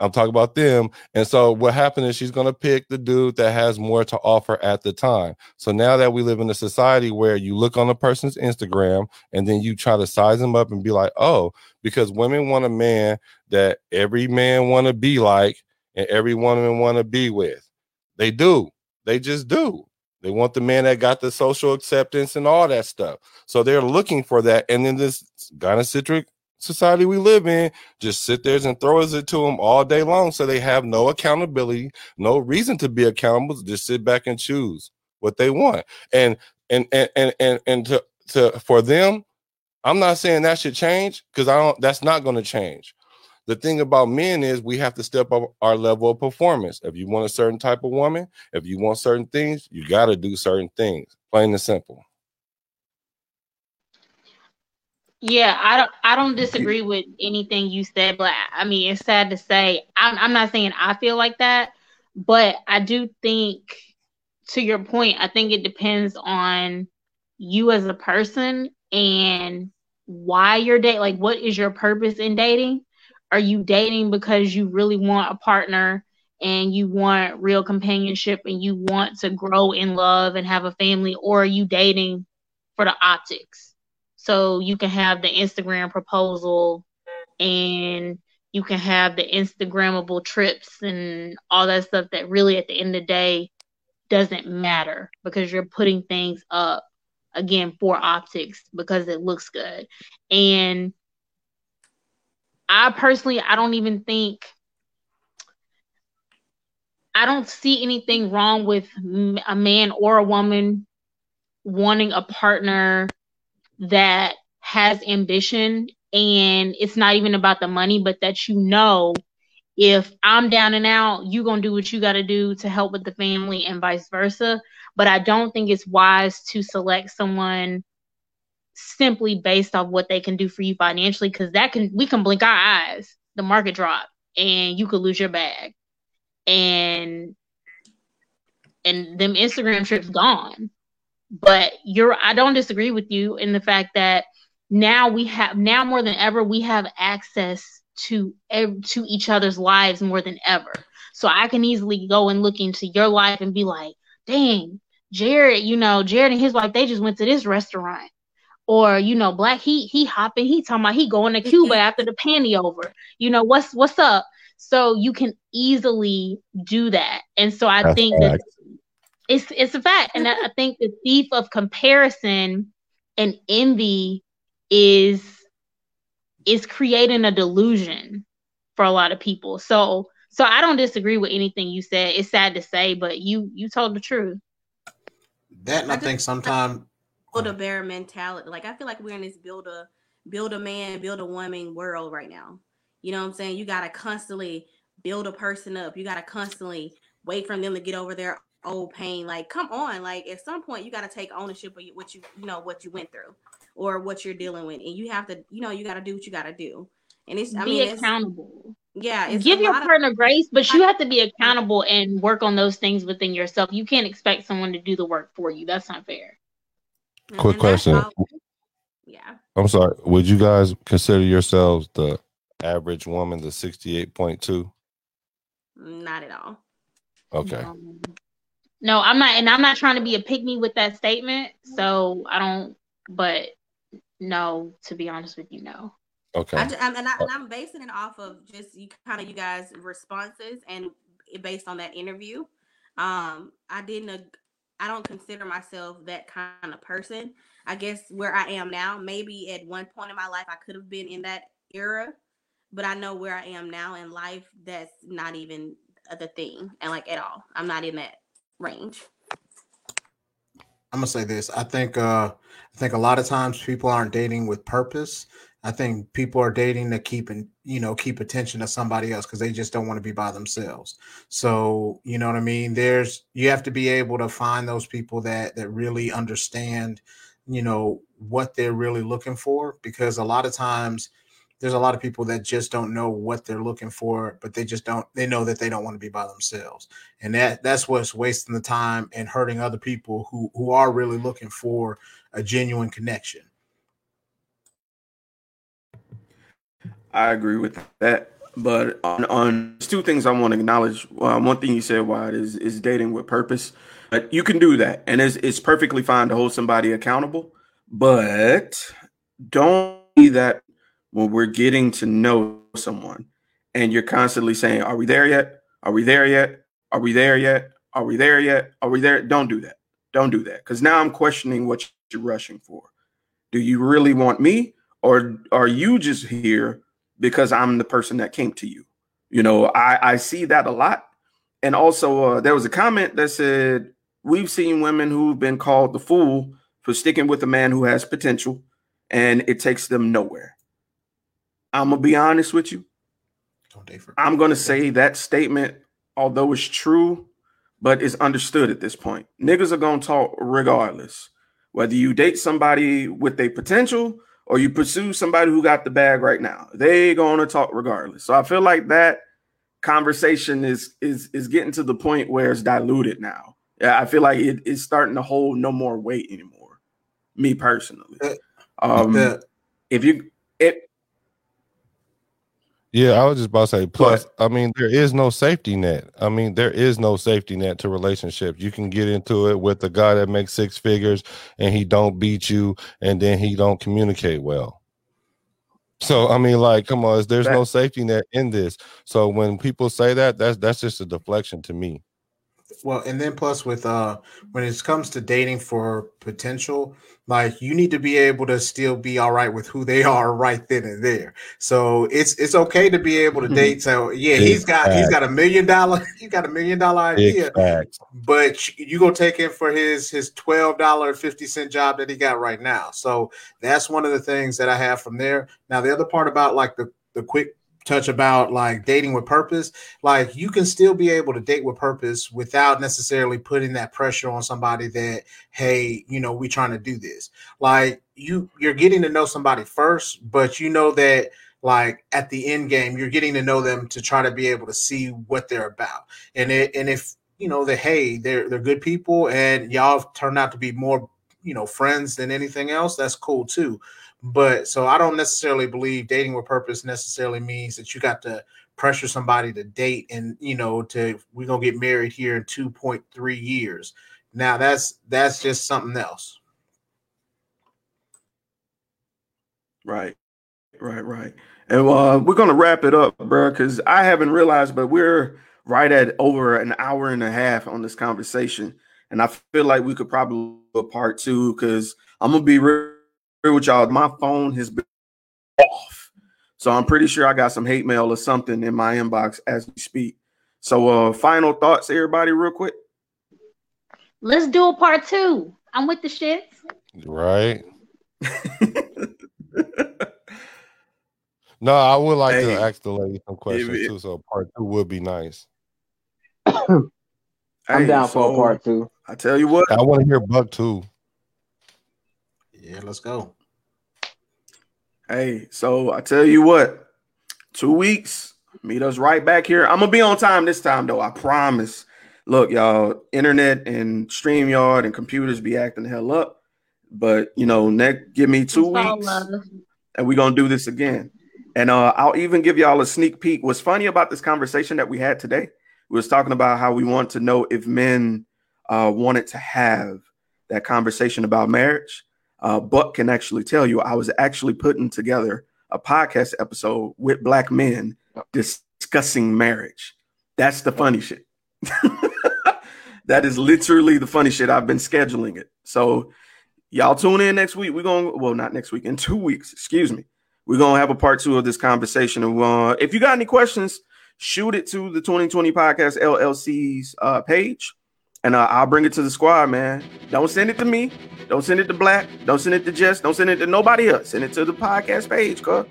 I'm talking about them. And so what happened is she's going to pick the dude that has more to offer at the time. So now that we live in a society where you look on a person's Instagram and then you try to size them up and be like, "Oh, because women want a man that every man want to be like and every woman want to be with." They do. They just do. They want the man that got the social acceptance and all that stuff. So they're looking for that. And then this gynocentric society we live in just sit there and throws it to them all day long so they have no accountability no reason to be accountable just sit back and choose what they want. And and and and and, and to, to for them i'm not saying that should change because i don't that's not going to change. The thing about men is we have to step up our level of performance. If you want a certain type of woman if you want certain things you got to do certain things plain and simple Yeah, I don't I don't disagree with anything you said, but I mean it's sad to say. I'm I'm not saying I feel like that, but I do think to your point, I think it depends on you as a person and why you're dating. Like, what is your purpose in dating? Are you dating because you really want a partner and you want real companionship and you want to grow in love and have a family, or are you dating for the optics? So you can have the Instagram proposal and you can have the Instagrammable trips and all that stuff that really at the end of the day doesn't matter because you're putting things up again for optics because it looks good. And I personally, I don't even think I don't see anything wrong with a man or a woman wanting a partner that has ambition and it's not even about the money, but that you know if I'm down and out, you're going to do what you got to do to help with the family and vice versa. But I don't think it's wise to select someone simply based off what they can do for you financially because that can we can blink our eyes the market drop and you could lose your bag. And and them Instagram trips gone. But you're I don't disagree with you in the fact that now we have now more than ever we have access to to each other's lives more than ever. So I can easily go and look into your life and be like, dang, Jared, you know, Jared and his wife, they just went to this restaurant. Or, you know, Black he he hopping, he talking about he going to Cuba after the panty over. You know, what's what's up? So you can easily do that. And so I That's think that it's it's a fact. And I think the thief of comparison and envy is is creating a delusion for a lot of people. So so I don't disagree with anything you said. It's sad to say, but you you told the truth. That and I, I think sometimes build a bear mentality. Like I feel like we're in this build a build a man, build a woman world right now. You know what I'm saying? You gotta constantly build a person up. You gotta constantly wait for them to get over their old pain. Like, come on, like at some point you gotta take ownership of what you you know what you went through or what you're dealing with, and you have to you know you gotta do what you gotta do. And it's I be mean, accountable. yeah, give your partner of, grace, but you have to be accountable and work on those things within yourself. You can't expect someone to do the work for you. That's not fair. Quick question. yeah. I'm sorry. Would you guys consider yourselves the average woman, the 68.2? Not at all. Okay. Um, no, I'm not, and I'm not trying to be a pick me with that statement. So I don't, but no, to be honest with you, no. Okay. I just, I'm, and, I, and I'm basing it off of just you kind of you guys' responses and based on that interview. Um, I didn't. I don't consider myself that kind of person. I guess where I am now, maybe at one point in my life, I could have been in that era, but I know where I am now in life. That's not even the thing, and like at all. I'm not in that range. I'm gonna say this. I think uh I think a lot of times people aren't dating with purpose. I think people are dating to keep and you know keep attention to somebody else because they just don't want to be by themselves. So you know what I mean. There's you have to be able to find those people that that really understand, you know, what they're really looking for because a lot of times there's a lot of people that just don't know what they're looking for, but they just don't they know that they don't want to be by themselves. And that that's what's wasting the time and hurting other people who who are really looking for a genuine connection. I agree with that. But on, on two things I want to acknowledge. Um, one thing you said, Wyatt, is is dating with purpose. But you can do that, and it's it's perfectly fine to hold somebody accountable. But don't be that when we're getting to know someone, and you're constantly saying, "Are we there yet? Are we there yet? Are we there yet? Are we there yet? Are we there?" Don't do that. Don't do that, because now I'm questioning what you're rushing for. Do you really want me, or are you just here because I'm the person that came to you. You know, I, I see that a lot. And also, uh, there was a comment that said, We've seen women who've been called the fool for sticking with a man who has potential and it takes them nowhere. I'm to be honest with you. I'm to say that statement, although it's true, but is understood at this point. Niggas are to talk regardless. Whether you date somebody with a potential or you pursue somebody who got the bag right now. They to talk regardless. So I feel like that conversation is is is getting to the point where it's diluted now. Yeah, I feel like it, it's starting to hold no more weight anymore. Me personally, um, if you it. Yeah, I was just about to say. Plus, I mean, there is no safety net. I mean, there is no safety net to relationships. You can get into it with a guy that makes six figures and he don't beat you, and then he don't communicate well. So I mean, like, come on, there's no safety net in this. So when people say that, that's that's just a deflection to me well and then plus with uh when it comes to dating for potential like you need to be able to still be all right with who they are right then and there. So it's it's okay to be able to date. So yeah Big he's got fact. he's got a million dollar he's got a million dollar idea but you gonna take him for his his twelve dollar 50 cent job that he got right now. So that's one of the things that i have from there. Now the other part about like the the quick touch about like dating with purpose like you can still be able to date with purpose without necessarily putting that pressure on somebody that hey you know we trying to do this like you you're getting to know somebody first but you know that like at the end game, you're getting to know them to try to be able to see what they're about. And it, and if you know that hey, they're they're good people, and y'all turned out to be more you know friends than anything else, that's cool too. But so I don't necessarily believe dating with purpose necessarily means that you got to pressure somebody to date and you know to we're gonna get married here in 2.3 years. Now that's that's just something else. Right, right, right. And uh, we're gonna wrap it up, bro, because I haven't realized, but we're right at over an hour and a half on this conversation, and I feel like we could probably do a part two because I'm gonna be real with y'all. My phone has been off, so I'm pretty sure I got some hate mail or something in my inbox as we speak. So, uh, final thoughts, everybody, real quick. Let's do a part two. I'm with the shits. Right. no, I would like Hey. to ask the lady some questions it- too. So part two would be nice. I'm Hey, down for a part two. I tell you what, I want to hear Buck too. Yeah, let's go. Hey, so I tell you what, two weeks, meet us right back here. I'm gonna be on time this time, though. I promise. Look, y'all, internet and StreamYard and computers be acting the hell up. But you know, next give me two weeks and we're gonna do this again. And uh, I'll even give y'all a sneak peek. What's funny about this conversation that we had today? We was talking about how we want to know if men uh, wanted to have that conversation about marriage. Uh, Buck can actually tell you I was actually putting together a podcast episode with black men discussing marriage. That's the funny shit. that is literally the funny shit. I've been scheduling it. So y'all tune in next week. We're going to, well, not next week, in two weeks, excuse me. We're going to have a part two of this conversation. And uh, if you got any questions, shoot it to the 2020 Podcast LLC's uh, page. And uh, I'll bring it to the squad, man. Don't send it to me. Don't send it to Black. Don't send it to Jess. Don't send it to nobody else. Send it to the podcast page, cuz.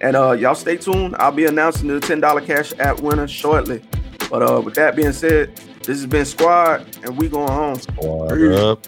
And uh, y'all stay tuned. I'll be announcing the $10 cash app winner shortly. But uh, with that being said, this has been Squad, and we going home. Squad Peace. up.